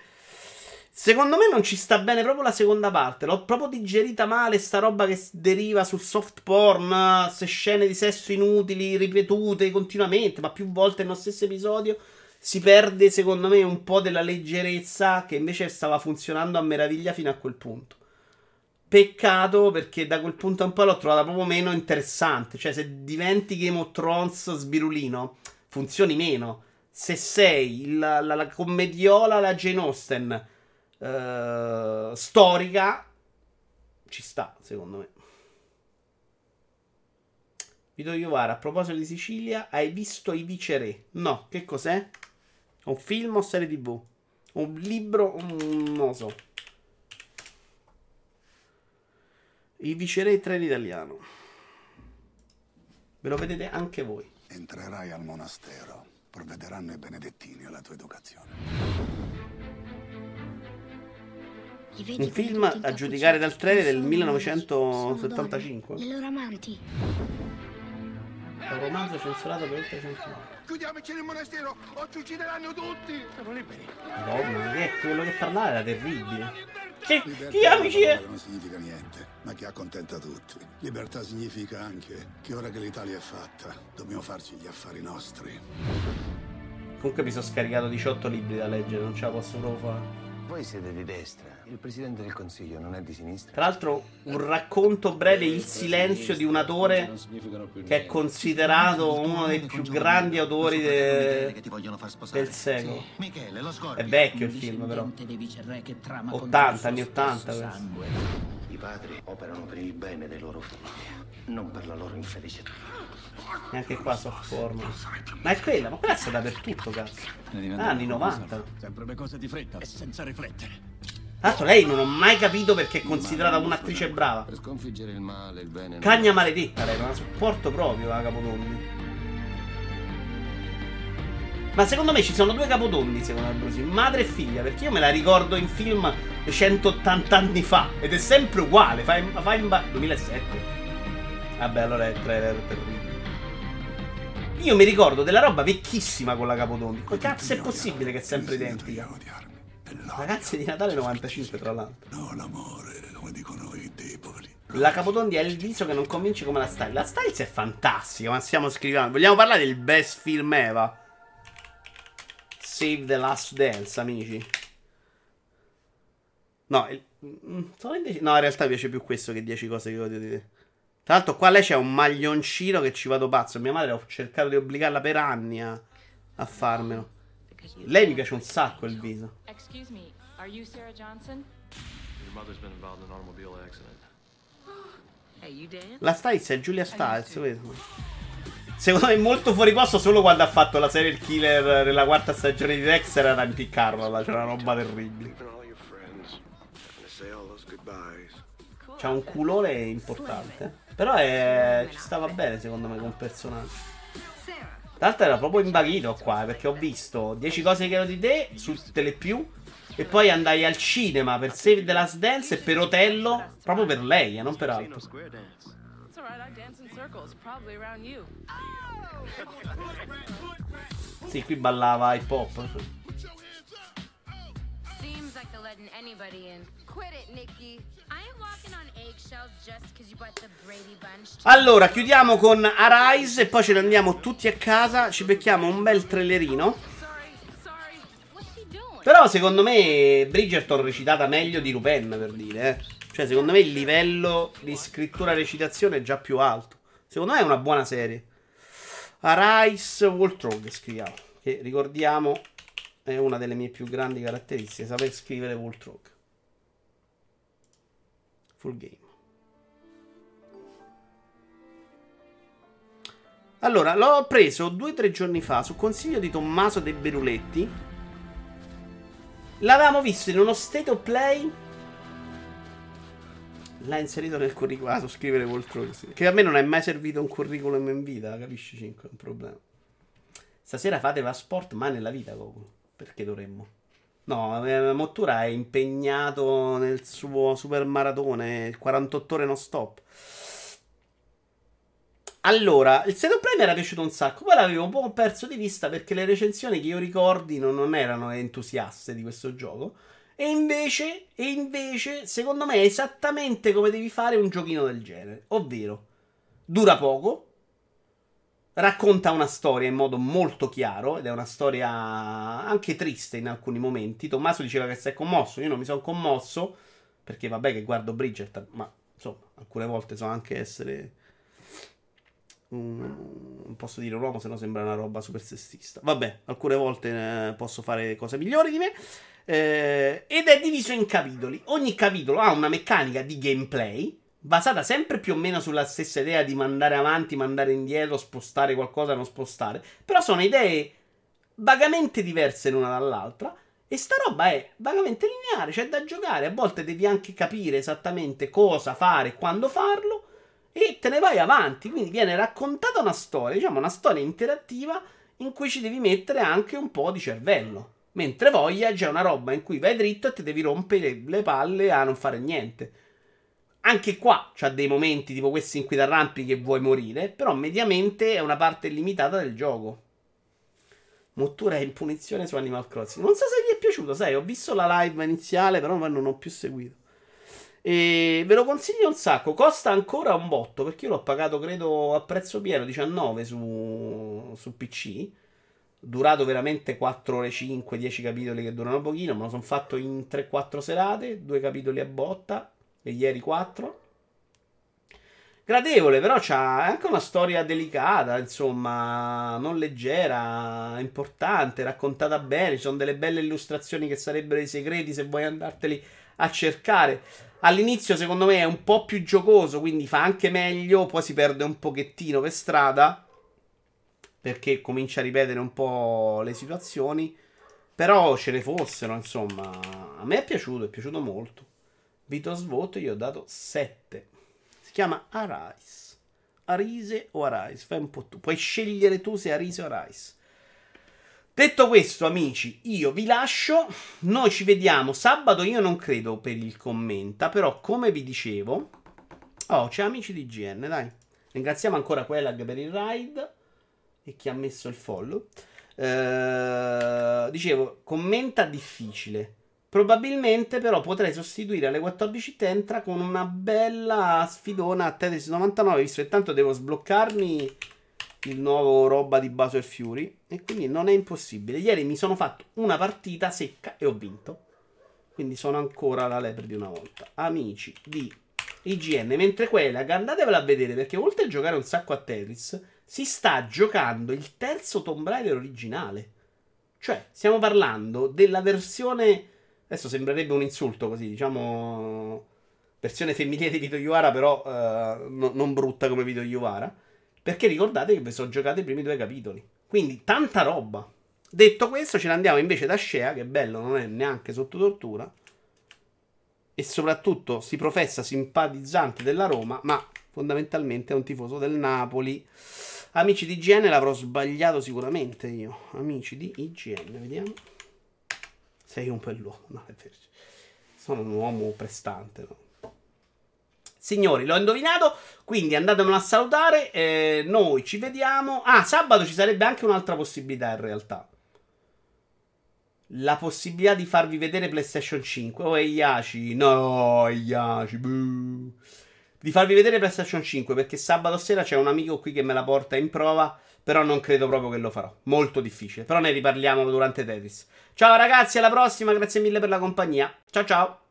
Secondo me non ci sta bene proprio la seconda parte. L'ho proprio digerita male sta roba che deriva sul soft porn, queste scene di sesso inutili, ripetute continuamente, ma più volte nello stesso episodio. Si perde, secondo me, un po' della leggerezza che invece stava funzionando a meraviglia fino a quel punto. Peccato perché da quel punto in poi l'ho trovata proprio meno interessante. Cioè, se diventi Game of Thrones sbirulino, funzioni meno. Se sei la, la, la commediola, la Jane Austen eh, storica, ci sta, secondo me. Vito Iovara, a proposito di Sicilia, hai visto I Viceré? No, che cos'è? Un film o serie tv? Un libro? Non lo so. I Viceré 3 in italiano. Ve lo vedete anche voi. Entrerai al monastero. Provvederanno i benedettini alla tua educazione. Un film a giudicare dal trailer del 1975. Le loro amanti. Un romanzo censurato per oltre 100 anni. Chiudiamoci nel monastero o ci uccideranno tutti! Sono liberi. Madonna, che quello che parlava era terribile. Che, Libertà che amici è? non significa niente, ma che accontenta tutti. Libertà significa anche che ora che l'Italia è fatta, dobbiamo farci gli affari nostri. Comunque mi sono scaricato 18 libri da leggere, non ce la posso proprio fare. Voi siete di destra, il Presidente del Consiglio non è di sinistra. Tra l'altro, un racconto breve, Il silenzio di un autore che è considerato uno dei più grandi autori de- del secolo. È vecchio il film, però. 80, anni 80. questo. I padri operano per il bene dei loro figli, non per la loro infelicità. Neanche qua soft porn. Ma è quella, ma quella è stata dappertutto, cazzo. Anni 90. Sempre le cose di fretta e senza riflettere. Tra l'altro, lei non ho mai capito perché è considerata un'attrice brava. Per sconfiggere il male, il bene. Cagna maledetta, lei non la sopporto proprio la Capotondi. Ma secondo me ci sono due Capotondi, secondo me, Brusi, madre e figlia, perché io me la ricordo in film 180 anni fa ed è sempre uguale, fa in, fa in ba- 2007. Vabbè, allora è il trailer terribile. Io mi ricordo della roba vecchissima con la Capotondi. Come cazzo è possibile che è sempre identica? Ragazzi di Natale 95, tra l'altro. No, l'amore, come dicono i deboli. La Capotondi ha il viso che non convince come la Styles. La Styles è fantastica, ma stiamo scrivendo. Vogliamo parlare del best film Eva? Save the Last Dance, amici. No, il- mm, indeciso. no, in realtà piace più questo che 10 cose che odio di te. Tra l'altro, qua lei c'è un maglioncino che ci vado pazzo. Mia madre ho cercato di obbligarla per anni a, a farmelo. Lei mi piace un sacco il viso. Excuse me, are you Sarah Johnson? Your mother's been involved in an automobile accident. Hey, you Dan? La Styles è Giulia Stiles, vedi? Secondo me è molto fuori posto solo quando ha fatto la serial killer nella quarta stagione di Dexter era impiccarla, c'era una roba terribile. C'ha un culore importante. Però è... ci stava bene secondo me come personaggio. Tra l'altro era proprio imbaghito qua, eh, perché ho visto 10 cose che ero di te su Telepiù e poi andai al cinema per Save the Last Dance e per Otello, proprio per lei, eh, non per altro. Sì, qui ballava hip hop. Seems like they're letting anybody in. Quit it, Nikki. Allora, chiudiamo con Arise e poi ce ne andiamo tutti a casa. Ci becchiamo un bel trailerino. Però secondo me Bridgerton recitata meglio di Lupin, per dire. Eh. Cioè, secondo me il livello di scrittura e recitazione è già più alto. Secondo me è una buona serie. Arise Waltrog scriviamo. Che ricordiamo è una delle mie più grandi caratteristiche, saper scrivere Waltrog. Full game. Allora, l'ho preso due o tre giorni fa su consiglio di Tommaso De Beruletti. L'avevamo visto in uno state of play. L'ha inserito nel curriculum. Ah, su scrivere Voltron. Sì. Che a me non è mai servito un curriculum in vita, capisci? 5 è un problema. Stasera fate va sport, mai nella vita, Goku. Perché dovremmo? No, eh, Mottura è impegnato nel suo super maratone, 48 ore non stop. Allora, il Play mi era piaciuto un sacco, poi l'avevo un po' perso di vista perché le recensioni che io ricordi non, non erano entusiaste di questo gioco. E invece, e invece, secondo me è esattamente come devi fare un giochino del genere. Ovvero, dura poco, racconta una storia in modo molto chiaro ed è una storia anche triste in alcuni momenti. Tommaso diceva che si è commosso, io non mi sono commosso perché vabbè che guardo Bridget, ma insomma, alcune volte so anche essere non posso dire un uomo, se no sembra una roba super sessista. Vabbè, alcune volte eh, posso fare cose migliori di me. Eh, ed è diviso in capitoli. Ogni capitolo ha una meccanica di gameplay basata sempre più o meno sulla stessa idea di mandare avanti, mandare indietro, spostare qualcosa, non spostare. Però sono idee vagamente diverse l'una dall'altra. E sta roba è vagamente lineare, c'è da giocare. A volte devi anche capire esattamente cosa fare e quando farlo. E te ne vai avanti. Quindi viene raccontata una storia, diciamo una storia interattiva in cui ci devi mettere anche un po' di cervello. Mentre Voyage è una roba in cui vai dritto e ti devi rompere le palle a non fare niente. Anche qua c'ha dei momenti tipo questi in cui ti arrampichi e vuoi morire, però mediamente è una parte limitata del gioco. Mottura in punizione su Animal Crossing. Non so se vi è piaciuto, sai, ho visto la live iniziale, però non ho più seguito. E ve lo consiglio un sacco. Costa ancora un botto perché io l'ho pagato, credo, a prezzo pieno 19 su, su PC. Durato veramente 4 ore 5, 10 capitoli che durano pochino. Me lo sono fatto in 3-4 serate, due capitoli a botta. E ieri 4. Gradevole, però c'ha anche una storia delicata, insomma, non leggera, importante, raccontata bene. Ci sono delle belle illustrazioni che sarebbero i segreti se vuoi andarteli a cercare. All'inizio, secondo me, è un po' più giocoso, quindi fa anche meglio. Poi si perde un pochettino per strada. Perché comincia a ripetere un po' le situazioni. Però ce ne fossero, insomma. A me è piaciuto, è piaciuto molto. Vito Svoto, io ho dato 7. Si chiama Arise. Arise o Arise? Fai un po' tu. Puoi scegliere tu se Arise o Arise. Detto questo, amici, io vi lascio. Noi ci vediamo sabato. Io non credo per il commenta, però, come vi dicevo, oh, c'è amici di GN, dai. Ringraziamo ancora Quellag per il ride e chi ha messo il follow. Eh, dicevo, commenta difficile. Probabilmente, però, potrei sostituire alle 14.30 con una bella sfidona a Tetris 99, visto che tanto devo sbloccarmi il nuovo roba di Bowser Fury e quindi non è impossibile. Ieri mi sono fatto una partita secca e ho vinto. Quindi sono ancora la lepre di una volta. Amici di IGN, mentre quella andatevela a vedere perché oltre a giocare un sacco a Tetris, si sta giocando il terzo Tomb Raider originale. Cioè, stiamo parlando della versione adesso sembrerebbe un insulto così, diciamo versione femminile di Vito Iuvara, però eh, no, non brutta come Vito Iuvara. Perché ricordate che vi sono giocati i primi due capitoli. Quindi tanta roba. Detto questo, ce ne andiamo invece da Shea, che bello, non è neanche sotto tortura. E soprattutto si professa simpatizzante della Roma, ma fondamentalmente è un tifoso del Napoli. Amici di IGN l'avrò sbagliato sicuramente io. Amici di IGN, vediamo. Sei un pelluomo. No, è vero. Sono un uomo prestante, no? Signori, l'ho indovinato, quindi andatemelo a salutare. Eh, noi ci vediamo. Ah, sabato ci sarebbe anche un'altra possibilità in realtà. La possibilità di farvi vedere PlayStation 5. Oh, Iaci. No, Iaci. Di farvi vedere PlayStation 5 perché sabato sera c'è un amico qui che me la porta in prova. Però non credo proprio che lo farò. Molto difficile. Però ne riparliamo durante Tetris. Ciao ragazzi, alla prossima. Grazie mille per la compagnia. Ciao ciao.